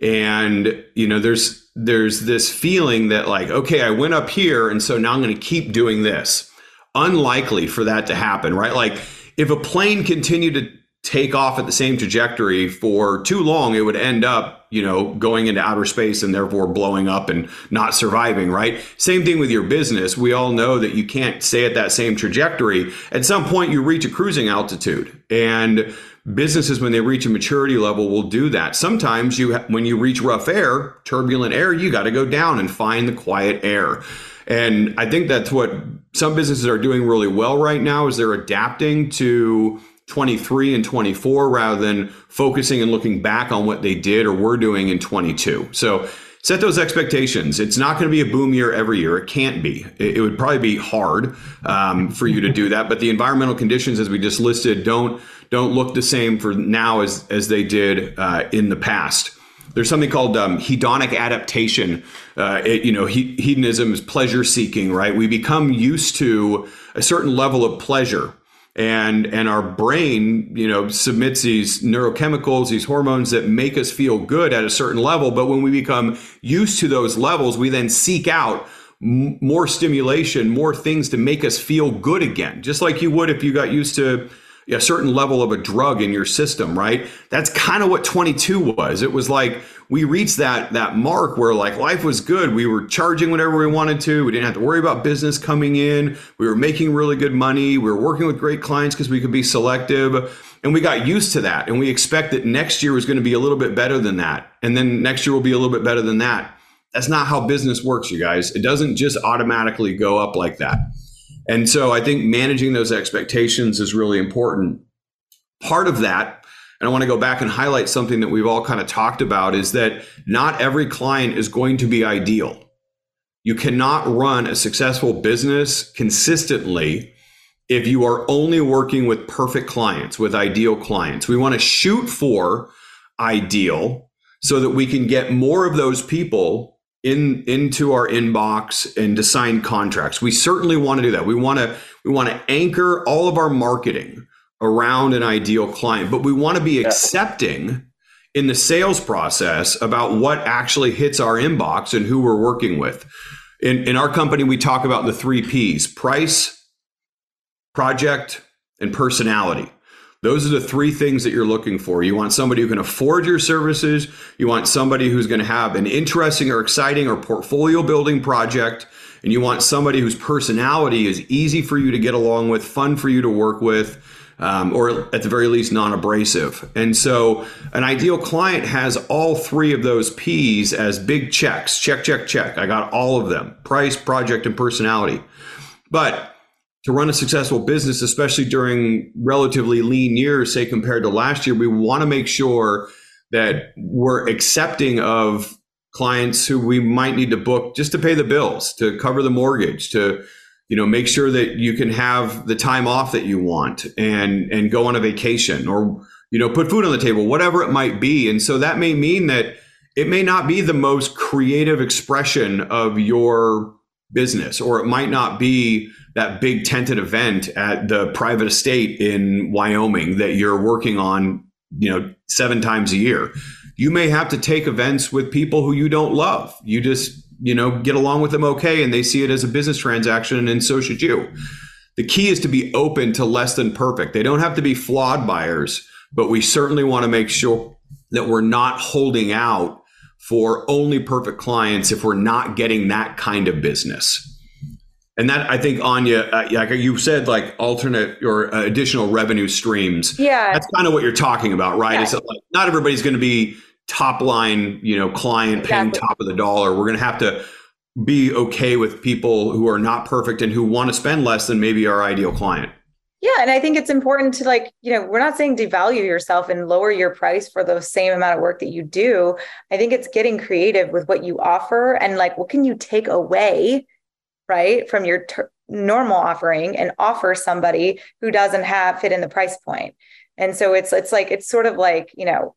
[SPEAKER 1] and you know there's there's this feeling that like okay I went up here and so now I'm going to keep doing this. Unlikely for that to happen, right? Like if a plane continued to take off at the same trajectory for too long, it would end up, you know, going into outer space and therefore blowing up and not surviving, right? Same thing with your business. We all know that you can't stay at that same trajectory. At some point, you reach a cruising altitude. And businesses, when they reach a maturity level, will do that. Sometimes you, when you reach rough air, turbulent air, you got to go down and find the quiet air. And I think that's what some businesses are doing really well right now is they're adapting to 23 and 24 rather than focusing and looking back on what they did or were doing in 22. So set those expectations. It's not going to be a boom year every year. It can't be. It, would probably be hard um, for you to do that. But the environmental conditions, as we just listed, don't don't look the same for now as as they did uh, in the past. There's something called um, hedonic adaptation. Uh, it, you know, he, hedonism is pleasure seeking, right? We become used to a certain level of pleasure and and our brain you know submits these neurochemicals these hormones that make us feel good at a certain level. But when we become used to those levels we then seek out m- more stimulation, more things to make us feel good again, just like you would if you got used to a certain level of a drug in your system, right? That's kind of what 22 was. It was like we reached that that mark where like life was good. We were charging whatever we wanted to. We didn't have to worry about business coming in. We were making really good money. We were working with great clients because we could be selective. And we got used to that. And we expect that next year is going to be a little bit better than that. And then next year will be a little bit better than that. That's not how business works, you guys. It doesn't just automatically go up like that. And so I think managing those expectations is really important. Part of that, and I want to go back and highlight something that we've all kind of talked about, is that not every client is going to be ideal. You cannot run a successful business consistently if you are only working with perfect clients, with ideal clients. We want to shoot for ideal so that we can get more of those people in into our inbox and to sign contracts. We certainly want to do that. We want to we want to anchor all of our marketing around an ideal client, but we want to be yeah. accepting in the sales process about what actually hits our inbox and who we're working with. In in our company we talk about the 3 Ps: price, project, and personality. Those are the three things that you're looking for. You want somebody who can afford your services. You want somebody who's going to have an interesting or exciting or portfolio building project. And you want somebody whose personality is easy for you to get along with, fun for you to work with, um, or at the very least, non abrasive. And so an ideal client has all three of those P's as big checks check, check, check. I got all of them price, project, and personality. But to run a successful business, especially during relatively lean years, say compared to last year, we want to make sure that we're accepting of clients who we might need to book just to pay the bills, to cover the mortgage, to you know make sure that you can have the time off that you want and and go on a vacation or you know put food on the table, whatever it might be. And so that may mean that it may not be the most creative expression of your business, or it might not be that big tented event at the private estate in Wyoming that you're working on, you know, seven times a year. You may have to take events with people who you don't love. You just, you know, get along with them okay and they see it as a business transaction and so should you. The key is to be open to less than perfect. They don't have to be flawed buyers, but we certainly want to make sure that we're not holding out for only perfect clients if we're not getting that kind of business. And that I think Anya, uh, like you said, like alternate or uh, additional revenue streams.
[SPEAKER 2] Yeah,
[SPEAKER 1] that's kind of what you're talking about, right? Yeah. Is like not everybody's going to be top line, you know, client paying top of the dollar. We're going to have to be okay with people who are not perfect and who want to spend less than maybe our ideal client.
[SPEAKER 2] Yeah, and I think it's important to like, you know, we're not saying devalue yourself and lower your price for the same amount of work that you do. I think it's getting creative with what you offer and like what can you take away, right, from your ter- normal offering and offer somebody who doesn't have fit in the price point. And so it's it's like it's sort of like, you know,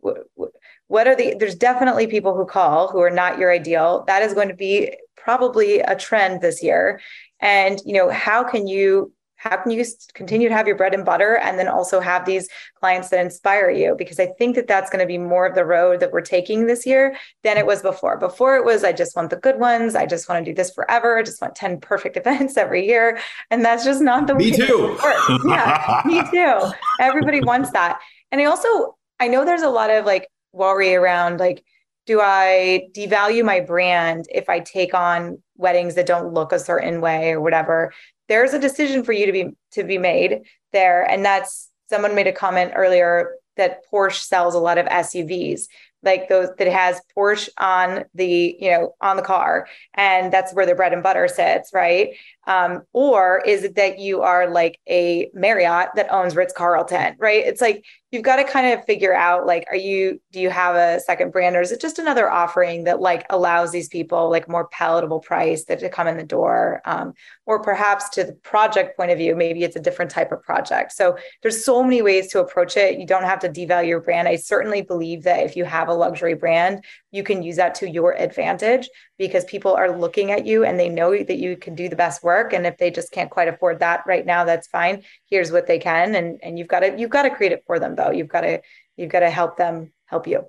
[SPEAKER 2] what are the there's definitely people who call who are not your ideal. That is going to be probably a trend this year. And, you know, how can you how can you continue to have your bread and butter and then also have these clients that inspire you because i think that that's going to be more of the road that we're taking this year than it was before. Before it was i just want the good ones. I just want to do this forever. I just want 10 perfect events every year. And that's just not the
[SPEAKER 1] me way too.
[SPEAKER 2] yeah me too. Everybody wants that. And i also i know there's a lot of like worry around like do I devalue my brand if I take on weddings that don't look a certain way or whatever? There's a decision for you to be to be made there. And that's someone made a comment earlier that Porsche sells a lot of SUVs like those that has Porsche on the you know on the car. And that's where the bread and butter sits right um, or is it that you are like a Marriott that owns Ritz Carlton right? It's like you've got to kind of figure out like are you do you have a second brand or is it just another offering that like allows these people like more palatable price that to come in the door? Um, or perhaps to the project point of view maybe it's a different type of project. So there's so many ways to approach it. You don't have to devalue your brand. I certainly believe that if you have a luxury brand, you can use that to your advantage because people are looking at you and they know that you can do the best work. And if they just can't quite afford that right now, that's fine. Here's what they can. And, and you've got to, you've got to create it for them though. You've got to, you've got to help them help you.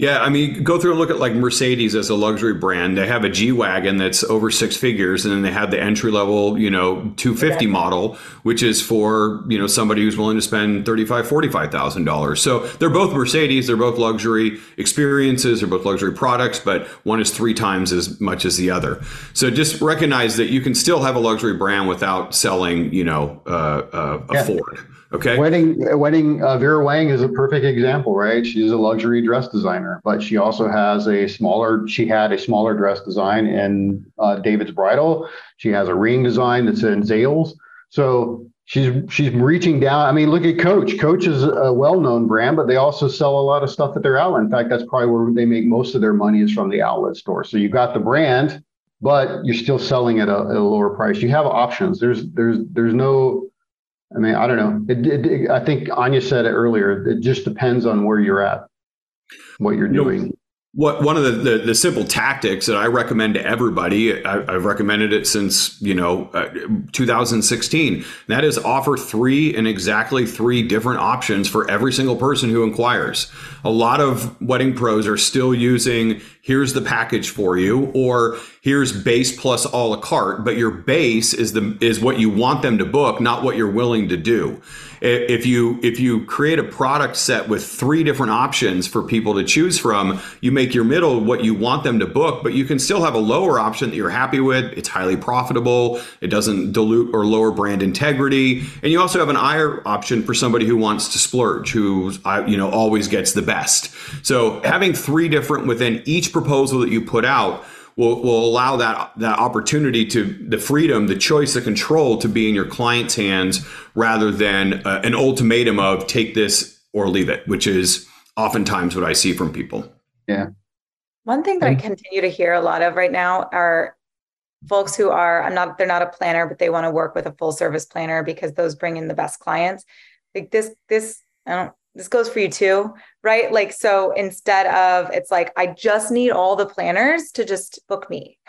[SPEAKER 1] Yeah, I mean, go through and look at like Mercedes as a luxury brand. They have a G wagon that's over six figures, and then they have the entry level, you know, two fifty model, which is for you know somebody who's willing to spend thirty five, forty five thousand dollars. So they're both Mercedes, they're both luxury experiences, they're both luxury products, but one is three times as much as the other. So just recognize that you can still have a luxury brand without selling, you know, uh, uh, a
[SPEAKER 3] Yeah.
[SPEAKER 1] Ford. Okay.
[SPEAKER 3] Wedding, wedding. Uh, Vera Wang is a perfect example, right? She's a luxury dress designer, but she also has a smaller. She had a smaller dress design in uh, David's Bridal. She has a ring design that's in Zales. So she's she's reaching down. I mean, look at Coach. Coach is a well-known brand, but they also sell a lot of stuff at their outlet. In fact, that's probably where they make most of their money is from the outlet store. So you've got the brand, but you're still selling at a, at a lower price. You have options. There's there's there's no I mean, I don't know. It, it, it- I think Anya said it earlier. It just depends on where you're at, what you're doing.
[SPEAKER 1] What one of the, the, the simple tactics that I recommend to everybody, I, I've recommended it since you know uh, 2016. That is offer three and exactly three different options for every single person who inquires. A lot of wedding pros are still using here's the package for you, or here's base plus a la carte. But your base is the is what you want them to book, not what you're willing to do. If you if you create a product set with three different options for people to choose from, you make your middle what you want them to book, but you can still have a lower option that you're happy with. It's highly profitable. It doesn't dilute or lower brand integrity, and you also have an higher option for somebody who wants to splurge, who uh, you know always gets the best. So having three different within each proposal that you put out will, will allow that that opportunity to the freedom, the choice, the control to be in your client's hands rather than uh, an ultimatum of take this or leave it, which is oftentimes what I see from people. Yeah.
[SPEAKER 2] One thing that I continue to hear a lot of right now are folks who are I'm not they're not a planner but they want to work with a full service planner because those bring in the best clients. Like this this I don't this goes for you too, right? Like so instead of it's like I just need all the planners to just book me.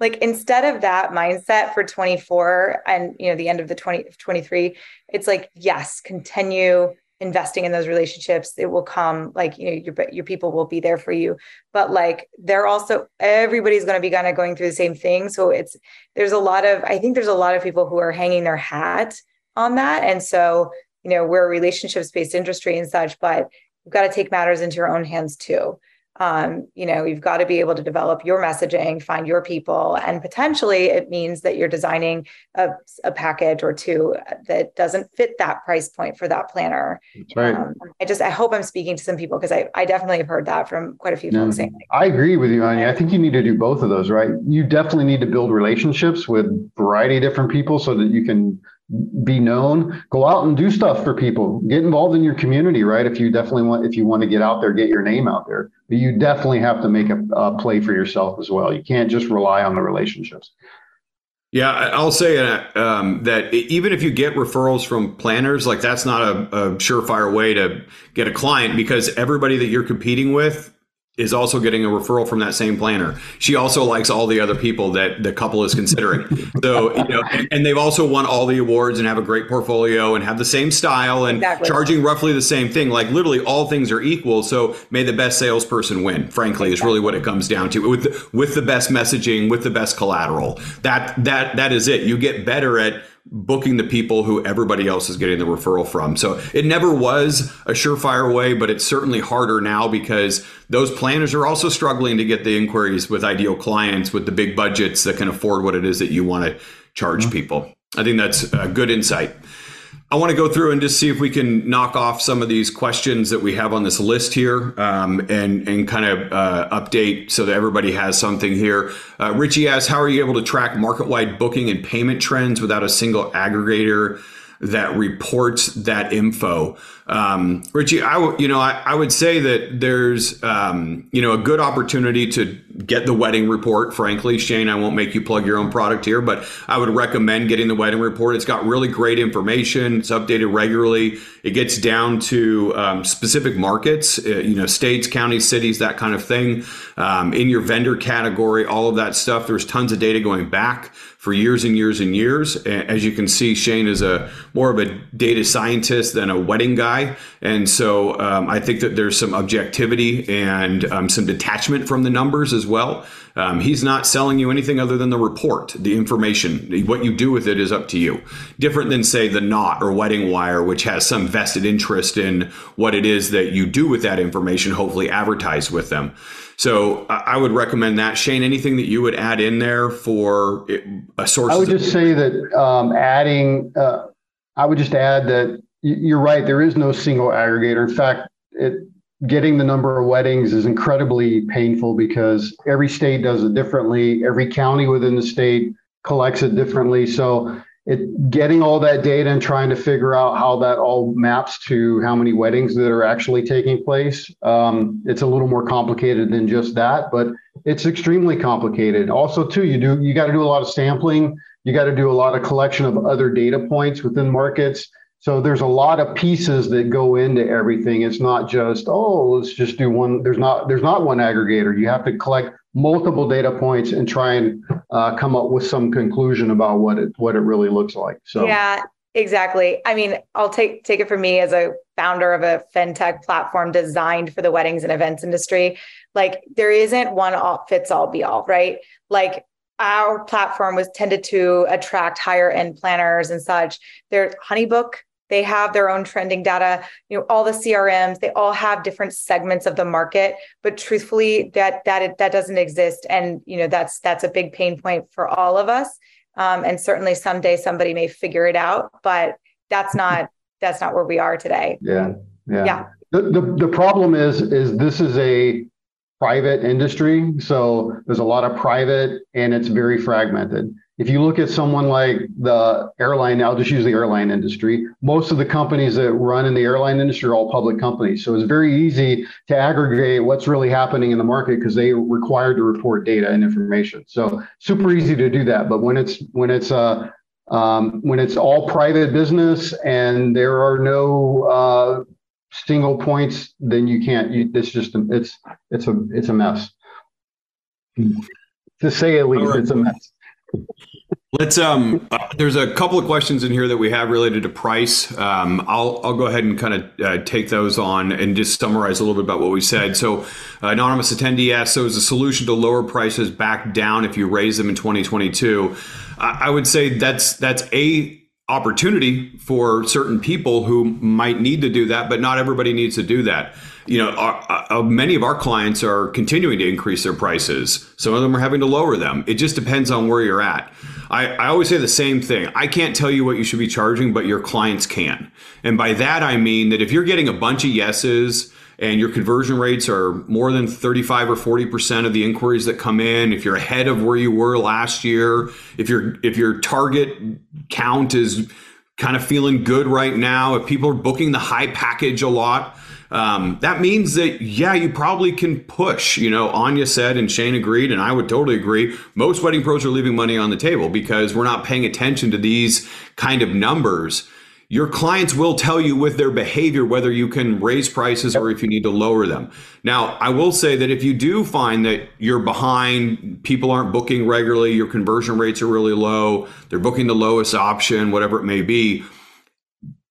[SPEAKER 2] Like instead of that mindset for 24 and you know the end of the 20 23 it's like yes, continue investing in those relationships it will come like you know your your people will be there for you but like they're also everybody's going to be kind of going through the same thing so it's there's a lot of i think there's a lot of people who are hanging their hat on that and so you know we're a relationships based industry and such but you've got to take matters into your own hands too um, you know you've got to be able to develop your messaging find your people and potentially it means that you're designing a, a package or two that doesn't fit that price point for that planner
[SPEAKER 3] That's right.
[SPEAKER 2] um, I just I hope I'm speaking to some people because I, I definitely have heard that from quite a few
[SPEAKER 3] No,
[SPEAKER 2] folks saying like,
[SPEAKER 3] I agree with you, Anya. I think you need to do both of those, right? You definitely need to build relationships with a variety of different people so that you can be known. Go out and do stuff for people. Get involved in your community, right? If you definitely want, if you want to get out there, get your name out there. But you definitely have to make a, a play for yourself as well. You can't just rely on the relationships.
[SPEAKER 1] Yeah, I'll say um, that even if you get referrals from planners, like that's not a, a surefire way to get a client because everybody that you're competing with is also getting a referral from that same planner. She also likes all the other people that the couple is considering. so, you know, and, and they've also won all the awards and have a great portfolio and have the same style and
[SPEAKER 2] Exactly.
[SPEAKER 1] charging roughly the same thing. Like literally all things are equal. So may the best salesperson win, frankly, is really what it comes down to with with the best messaging, with the best collateral. That that that is it. You get better at booking the people who everybody else is getting the referral from. So it never was a surefire way, but it's certainly harder now because those planners are also struggling to get the inquiries with ideal clients with the big budgets that can afford what it is that you want to charge mm-hmm. people. I think that's a good insight. I want to go through and just see if we can knock off some of these questions that we have on this list here um, and, and kind of uh, update so that everybody has something here. Uh, Richie asks, how are you able to track market-wide booking and payment trends without a single aggregator that reports that info? Um, Richie, I w- you know I, I would say that there's um, you know a good opportunity to get the wedding report. Frankly, Shane, I won't make you plug your own product here, but I would recommend getting the wedding report. It's got really great information. It's updated regularly. It gets down to um, specific markets, uh, you know, states, counties, cities, that kind of thing. Um, in your vendor category, all of that stuff. There's tons of data going back for years and years and years. As you can see, Shane is a more of a data scientist than a wedding guy. And so um, I think that there's some objectivity and um, some detachment from the numbers as well. Um, he's not selling you anything other than the report, the information. What you do with it is up to you. Different than, say, the knot or WeddingWire, which has some vested interest in what it is that you do with that information, hopefully advertise with them. So I would recommend that. Shane, anything that you would add in there for a source?
[SPEAKER 3] I would just say that um, adding, uh, I would just add that you're right. There is no single aggregator. In fact, it, getting the number of weddings is incredibly painful because every state does it differently. Every county within the state collects it differently. So it getting all that data and trying to figure out how that all maps to how many weddings that are actually taking place um, it's a little more complicated than just that but it's extremely complicated. Also too you do you got to do a lot of sampling. You got to do a lot of collection of other data points within markets so there's a lot of pieces that go into everything it's not just oh let's just do one there's not there's not one aggregator you have to collect multiple data points and try and uh, come up with some conclusion about what it what it really looks like. So
[SPEAKER 2] yeah, exactly. I mean, I'll take take it from me as a founder of a fintech platform designed for the weddings and events industry. Like there isn't one all fits all be all, right? Like our platform was tended to attract higher end planners and such. There's Honeybook they have their own trending data. You know, all the CRMs, they all have different segments of the market. But truthfully, that that that doesn't exist, and you know that's that's a big pain point for all of us. Um, and certainly someday somebody may figure it out, but that's not that's not where we are today.
[SPEAKER 3] Yeah, yeah. yeah. The, the the problem is is this is a private industry, so there's a lot of private, and it's very fragmented. If you look at someone like the airline, I'll just use the airline industry. Most of the companies that run in the airline industry are all public companies. So it's very easy to aggregate what's really happening in the market because they are required to report data and information. So super easy to do that. But when it's when it's uh, um, when it's all private business and there are no uh, single points, then you can't. You, it's just it's it's a it's a mess. To say at least, right. it's a mess.
[SPEAKER 1] Let's um. Uh, there's a couple of questions in here that we have related to price. Um, I'll I'll go ahead and kind of uh, take those on and just summarize a little bit about what we said. So, uh, anonymous attendee asks, so is the solution to lower prices back down if you raise them in 2022? I, I would say that's that's a opportunity for certain people who might need to do that, but not everybody needs to do that you know, our, uh, many of our clients are continuing to increase their prices. Some of them are having to lower them. It just depends on where you're at. I, I always say the same thing. I can't tell you what you should be charging, but your clients can. And by that, I mean that if you're getting a bunch of yeses, and your conversion rates are more than 35 or 40% of the inquiries that come in if you're ahead of where you were last year if your if your target count is kind of feeling good right now if people are booking the high package a lot um, that means that yeah, you probably can push. You know, Anya said, and Shane agreed, and I would totally agree. Most wedding pros are leaving money on the table because we're not paying attention to these kind of numbers. Your clients will tell you with their behavior whether you can raise prices or if you need to lower them. Now, I will say that if you do find that you're behind, people aren't booking regularly, your conversion rates are really low, they're booking the lowest option, whatever it may be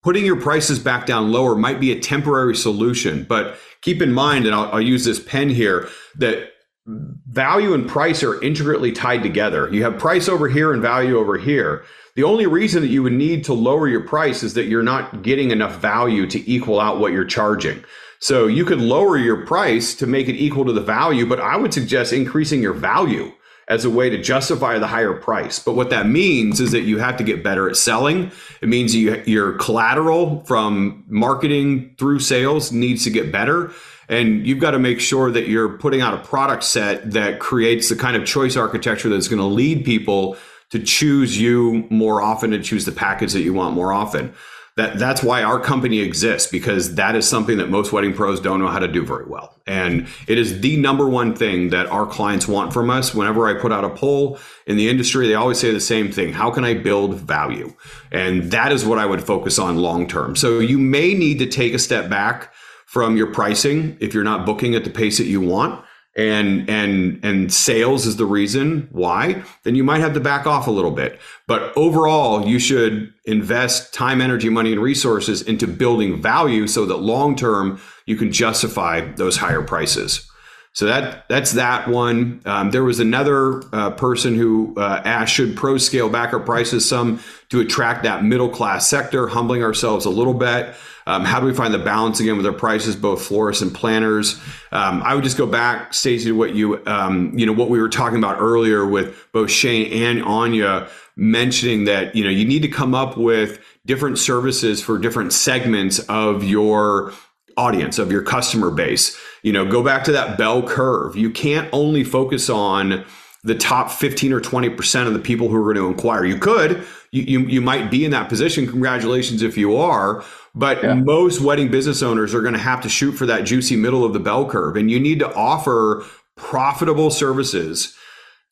[SPEAKER 1] putting your prices back down lower might be a temporary solution. But keep in mind, and I'll, I'll, use this pen here, that value and price are intricately tied together. You have price over here and value over here. The only reason that you would need to lower your price is that you're not getting enough value to equal out what you're charging. So you could lower your price to make it equal to the value, but I would suggest increasing your value as a way to justify the higher price. But what that means is that you have to get better at selling. It means you, your collateral from marketing through sales needs to get better. And you've got to make sure that you're putting out a product set that creates the kind of choice architecture that's going to lead people to choose you more often and choose the package that you want more often that that's why our company exists because that is something that most wedding pros don't know how to do very well. And it is the number one thing that our clients want from us. Whenever i put out a poll in the industry they always say the same thing how can i build value? And that is what i would focus on long term. So you may need to take a step back from your pricing if you're not booking at the pace that you want and and and sales is the reason why then you might have to back off a little bit but overall you should invest time energy money and resources into building value so that long term you can justify those higher prices so that that's that one. Um, there was another uh, person who uh, asked, should pro scale back our prices some to attract that middle class sector, humbling ourselves a little bit. Um, how do we find the balance again with our prices, both florists and planners? Um, I would just go back, Stacy, to what you um, you know what we were talking about earlier with both Shane and Anya mentioning that you know you need to come up with different services for different segments of your audience of your customer base. You know go back to that bell curve. You can't only focus on the top 15 or 20% of the people who are going to inquire. You could you, you, you might be in that position congratulations if you are but yeah. most wedding business owners are going to have to shoot for that juicy middle of the bell curve and you need to offer profitable services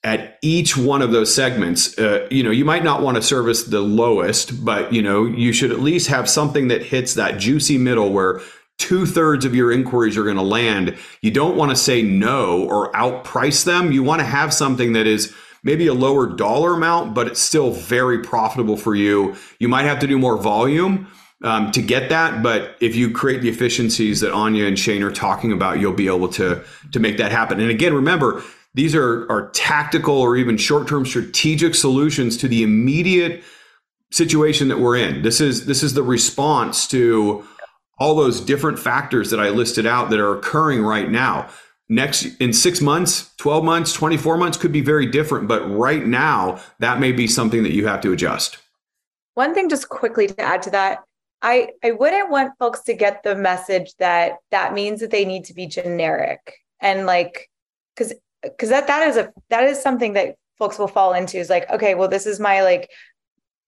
[SPEAKER 1] at each one of those segments uh, you know you might not want to service the lowest but you know you should at least have something that hits that juicy middle where two thirds of your inquiries are going to land. You don't want to say no or outprice them. You want to have something that is maybe a lower dollar amount, but it's still very profitable for you. You might have to do more volume um, to get that, but if you create the efficiencies that Anya and Shane are talking about, you'll be able to to make that happen. And again, remember. These are, are tactical or even short-term strategic solutions to the immediate situation that we're in. This is this is the response to all those different factors that I listed out that are occurring right now. Next, in six months, 12 months, 24 months could be very different, but right now, that may be something that you have to adjust.
[SPEAKER 2] One thing, just quickly to add to that, I, I wouldn't want folks to get the message that that means that they need to be generic and like, because because that that is a that is something that folks will fall into is like okay well this is my like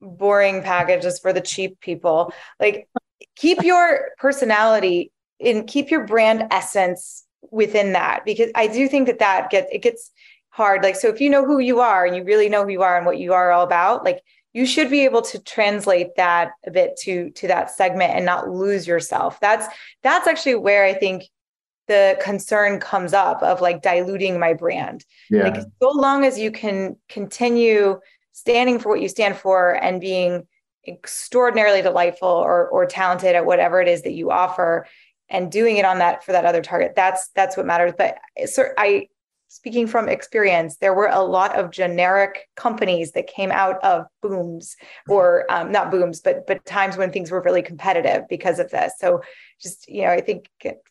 [SPEAKER 2] boring packages for the cheap people like keep your personality and keep your brand essence within that because I do think that that gets it gets hard. Like so, if you know who you are and you really know who you are and what you are all about, like you should be able to translate that a bit to to that segment and not lose yourself. That's that's actually where I think the concern comes up of like diluting my brand. Yeah. Like so long as you can continue standing for what you stand for and being extraordinarily delightful or or talented at whatever it is that you offer and doing it on that for that other target that's that's what matters but i speaking from experience there were a lot of generic companies that came out of booms or um, not booms but but times when things were really competitive because of this so just you know i think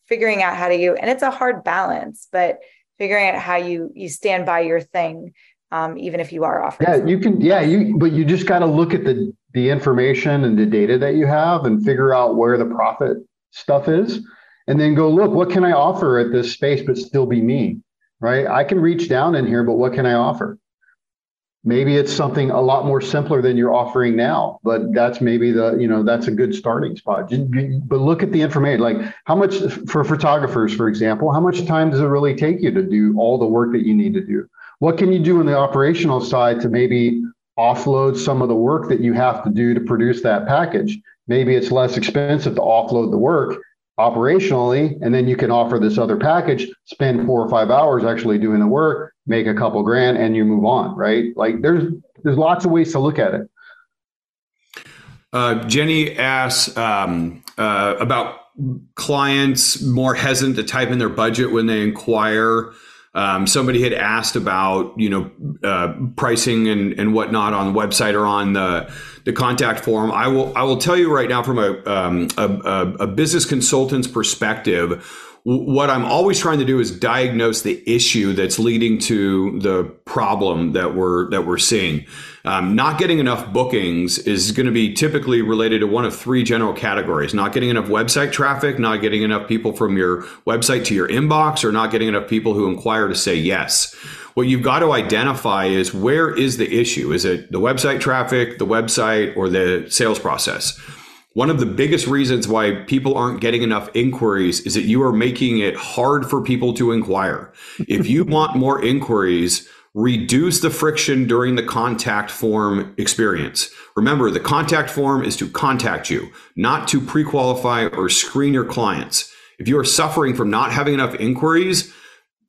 [SPEAKER 2] figuring out how to you and it's a hard balance but figuring out how you you stand by your thing um, even if you are offering.
[SPEAKER 3] Yeah, you can. Yeah, you. But you just got to look at the the information and the data that you have and figure out where the profit stuff is, and then go look. What can I offer at this space, but still be me? Right. I can reach down in here, but what can I offer? Maybe it's something a lot more simpler than you're offering now, but that's maybe the you know that's a good starting spot. But look at the information. Like how much for photographers, for example, how much time does it really take you to do all the work that you need to do? What can you do on the operational side to maybe offload some of the work that you have to do to produce that package? Maybe it's less expensive to offload the work operationally, and then you can offer this other package, spend four or five hours actually doing the work, make a couple grand, and you move on, right? Like there's there's lots of ways to look at it.
[SPEAKER 1] Uh, Jenny asks um, uh, about clients more hesitant to type in their budget when they inquire um, somebody had asked about you know uh, pricing and, and whatnot on the website or on the the contact form. I will I will tell you right now from a um, a, a, business consultant's perspective what I'm always trying to do is diagnose the issue that's leading to the problem that we're that we're seeing. Um, not getting enough bookings is going to be typically related to one of three general categories: not getting enough website traffic, not getting enough people from your website to your inbox, or not getting enough people who inquire to say yes. What you've got to identify is where is the issue? Is it the website traffic, the website, or the sales process? One of the biggest reasons why people aren't getting enough inquiries is that you are making it hard for people to inquire. if you want more inquiries, reduce the friction during the contact form experience. Remember, the contact form is to contact you, not to pre qualify or screen your clients. If you are suffering from not having enough inquiries,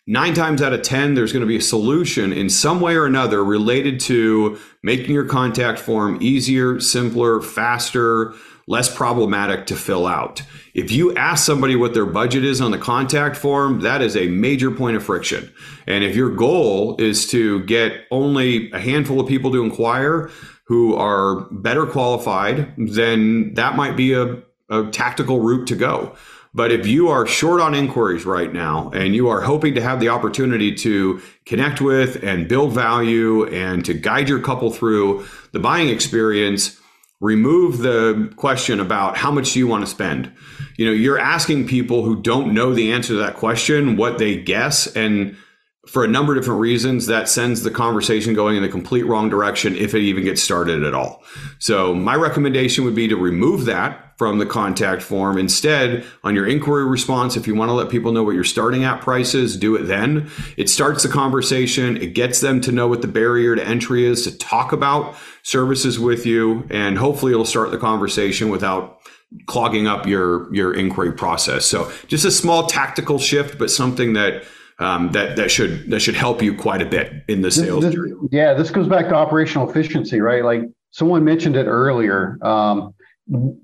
[SPEAKER 1] nine times out of 10, there's going to be a solution in some way or another related to making your contact form easier, simpler, faster, less problematic to fill out. If you ask somebody what their budget is on the contact form, that is a major point of friction. And if your goal is to get only a handful of people to inquire who are better qualified, then that might be a, a tactical route to go. But if you are short on inquiries right now and you are hoping to have the opportunity to connect with and build value and to guide your couple through the buying experience, remove the question about how much do you want to spend. You know, you're asking people who don't know the answer to that question what they guess and for a number of different reasons that sends the conversation going in the complete wrong direction if it even gets started at all. So my recommendation would be to remove that from the contact form. Instead, on your inquiry response, if you want to let people know what your starting at price is, do it then. It starts the conversation. It gets them to know what the barrier to entry is to talk about services with you. And hopefully it'll start the conversation without clogging up your, your inquiry process. So just a small tactical shift, but something that um, that that should that should help you quite a bit in the sales
[SPEAKER 3] this,
[SPEAKER 1] journey.
[SPEAKER 3] Yeah, this goes back to operational efficiency, right? Like someone mentioned it earlier. Um,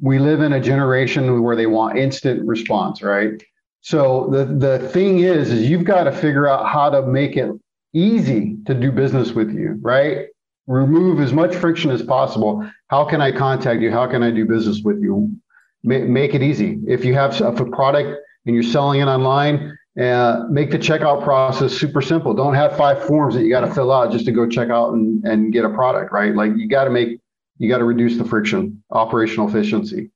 [SPEAKER 3] we live in a generation where they want instant response, right? So the the thing is, is you've got to figure out how to make it easy to do business with you, right? Remove as much friction as possible. How can I contact you? How can I do business with you? Make it easy. If you have a product and you're selling it online, uh, make the checkout process super simple. Don't have five forms that you got to fill out just to go check out and, and get a product, right? Like you got to make you got to reduce the friction, operational efficiency.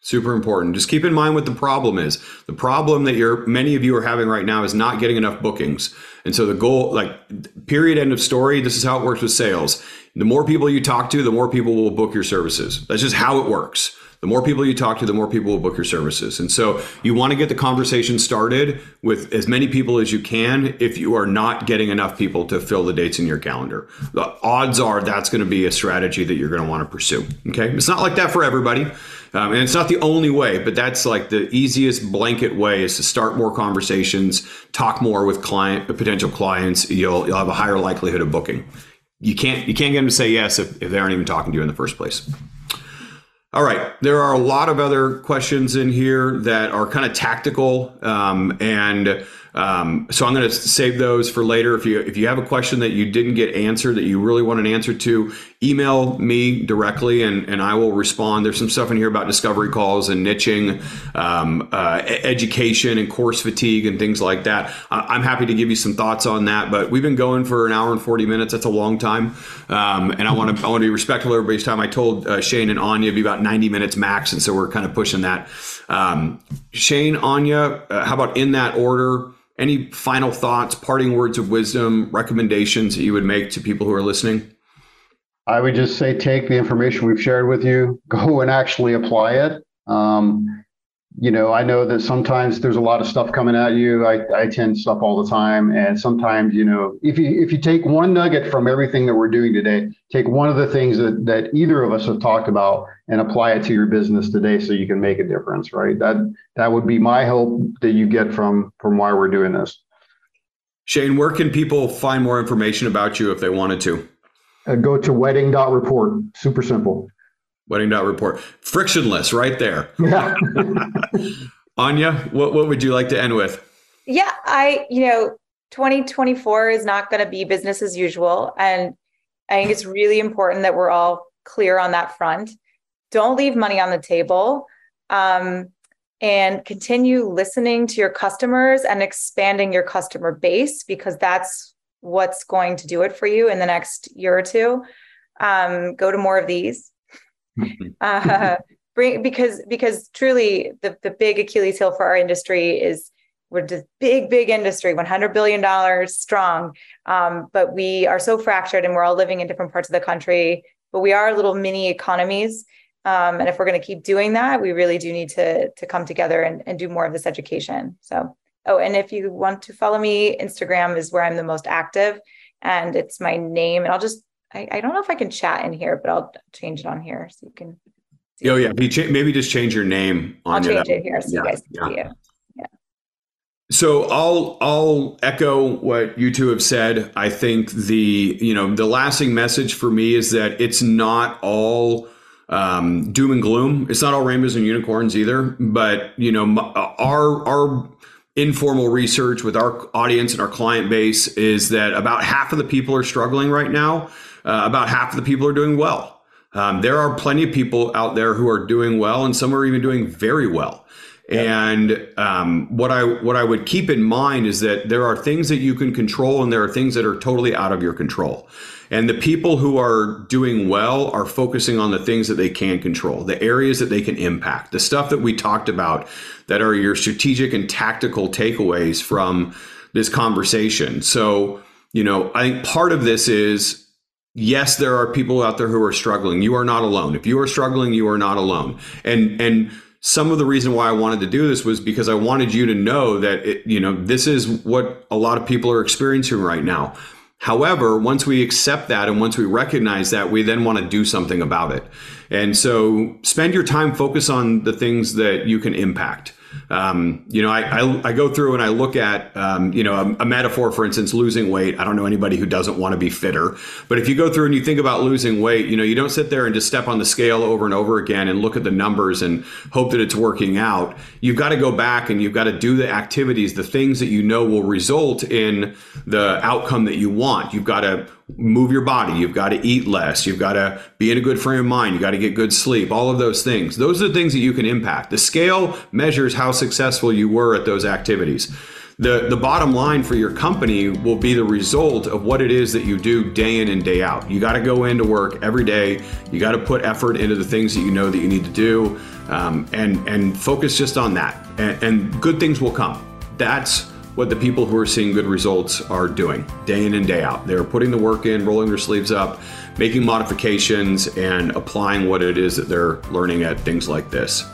[SPEAKER 1] Super important. Just keep in mind what the problem is. The problem that you're many of you are having right now is not getting enough bookings. And so the goal, like period end of story, this is how it works with sales. The more people you talk to, the more people will book your services. That's just how it works. The more people you talk to, the more people will book your services. And so you want to get the conversation started with as many people as you can if you are not getting enough people to fill the dates in your calendar. The odds are that's going to be a strategy that you're going to want to pursue. Okay. It's not like that for everybody. Um, and it's not the only way, but that's like the easiest blanket way is to start more conversations, talk more with client potential clients. You'll you'll have a higher likelihood of booking. You can't you can't get them to say yes if, if they aren't even talking to you in the first place. All right. There are a lot of other questions in here that are kind of tactical. Um, and um, so I'm going to save those for later. If you if you have a question that you didn't get answered that you really want an answer to, email me directly and, and I will respond. There's some stuff in here about discovery calls and niching, um, uh, education and course fatigue and things like that. I'm happy to give you some thoughts on that. But we've been going for an hour and 40 minutes. That's a long time, um, and I want to I want to be respectful of everybody's time. I told uh, Shane and Anya be about 90 minutes max, and so we're kind of pushing that. Um, Shane, Anya, uh, how about in that order? Any final thoughts, parting words of wisdom, recommendations that you would make to people who are listening?
[SPEAKER 3] I would just say take the information we've shared with you, go and actually apply it. Um, you know, I know that sometimes there's a lot of stuff coming at you. I, I attend stuff all the time, and sometimes, you know, if you if you take one nugget from everything that we're doing today, take one of the things that that either of us have talked about and apply it to your business today, so you can make a difference. Right? That that would be my hope that you get from from why we're doing this.
[SPEAKER 1] Shane, where can people find more information about you if they wanted to?
[SPEAKER 3] Uh, go to wedding.report. Super simple.
[SPEAKER 1] Wedding.report. Frictionless right there. Yeah. Anya, what, what would you like to end with?
[SPEAKER 2] Yeah, I, you know, 2024 is not going to be business as usual. And I think it's really important that we're all clear on that front. Don't leave money on the table. Um, and continue listening to your customers and expanding your customer base because that's what's going to do it for you in the next year or two. Um, go to more of these. uh, bring because because truly the the big Achilles heel for our industry is we're just big big industry 100 billion dollars strong. Um, but we are so fractured and we're all living in different parts of the country but we are little mini economies. Um, and if we're going to keep doing that we really do need to to come together and, and do more of this education. So oh and if you want to follow me instagram is where i'm the most active and it's my name and i'll just I, I don't know if I can chat in here, but I'll change it on here so you can.
[SPEAKER 1] Oh yeah, maybe just change your name.
[SPEAKER 2] I'll change it here so yeah, you guys can yeah. see it. Yeah.
[SPEAKER 1] So I'll I'll echo what you two have said. I think the you know the lasting message for me is that it's not all um, doom and gloom. It's not all rainbows and unicorns either. But you know our our informal research with our audience and our client base is that about half of the people are struggling right now. Uh, about half of the people are doing well. Um, there are plenty of people out there who are doing well, and some are even doing very well. And um, what I what I would keep in mind is that there are things that you can control, and there are things that are totally out of your control. And the people who are doing well are focusing on the things that they can control, the areas that they can impact, the stuff that we talked about that are your strategic and tactical takeaways from this conversation. So, you know, I think part of this is yes, there are people out there who are struggling. You are not alone. If you are struggling, you are not alone. And and some of the reason why I wanted to do this was because I wanted you to know that it, you know this is what a lot of people are experiencing right now. However, once we accept that and once we recognize that, we then want to do something about it. And so spend your time focus on the things that you can impact. Um, you know, I, I, I, go through and I look at, um, you know, a, a, metaphor, for instance, losing weight. I don't know anybody who doesn't want to be fitter, but if you go through and you think about losing weight, you know, you don't sit there and just step on the scale over and over again and look at the numbers and hope that it's working out. You've got to go back and you've got to do the activities, the things that you know will result in the outcome that you want. You've got to move your body. You've got to eat less. You've got to be in a good frame of mind. You got to get good sleep. All of those things. Those are the things that you can impact. The scale measures how successful you were at those activities. The, the bottom line for your company will be the result of what it is that you do day in and day out. You got to go into work every day. You got to put effort into the things that you know that you need to do, um, and and focus just on that. And, and good things will come. That's what the people who are seeing good results are doing day in and day out. They're putting the work in, rolling their sleeves up, making modifications, and applying what it is that they're learning at things like this.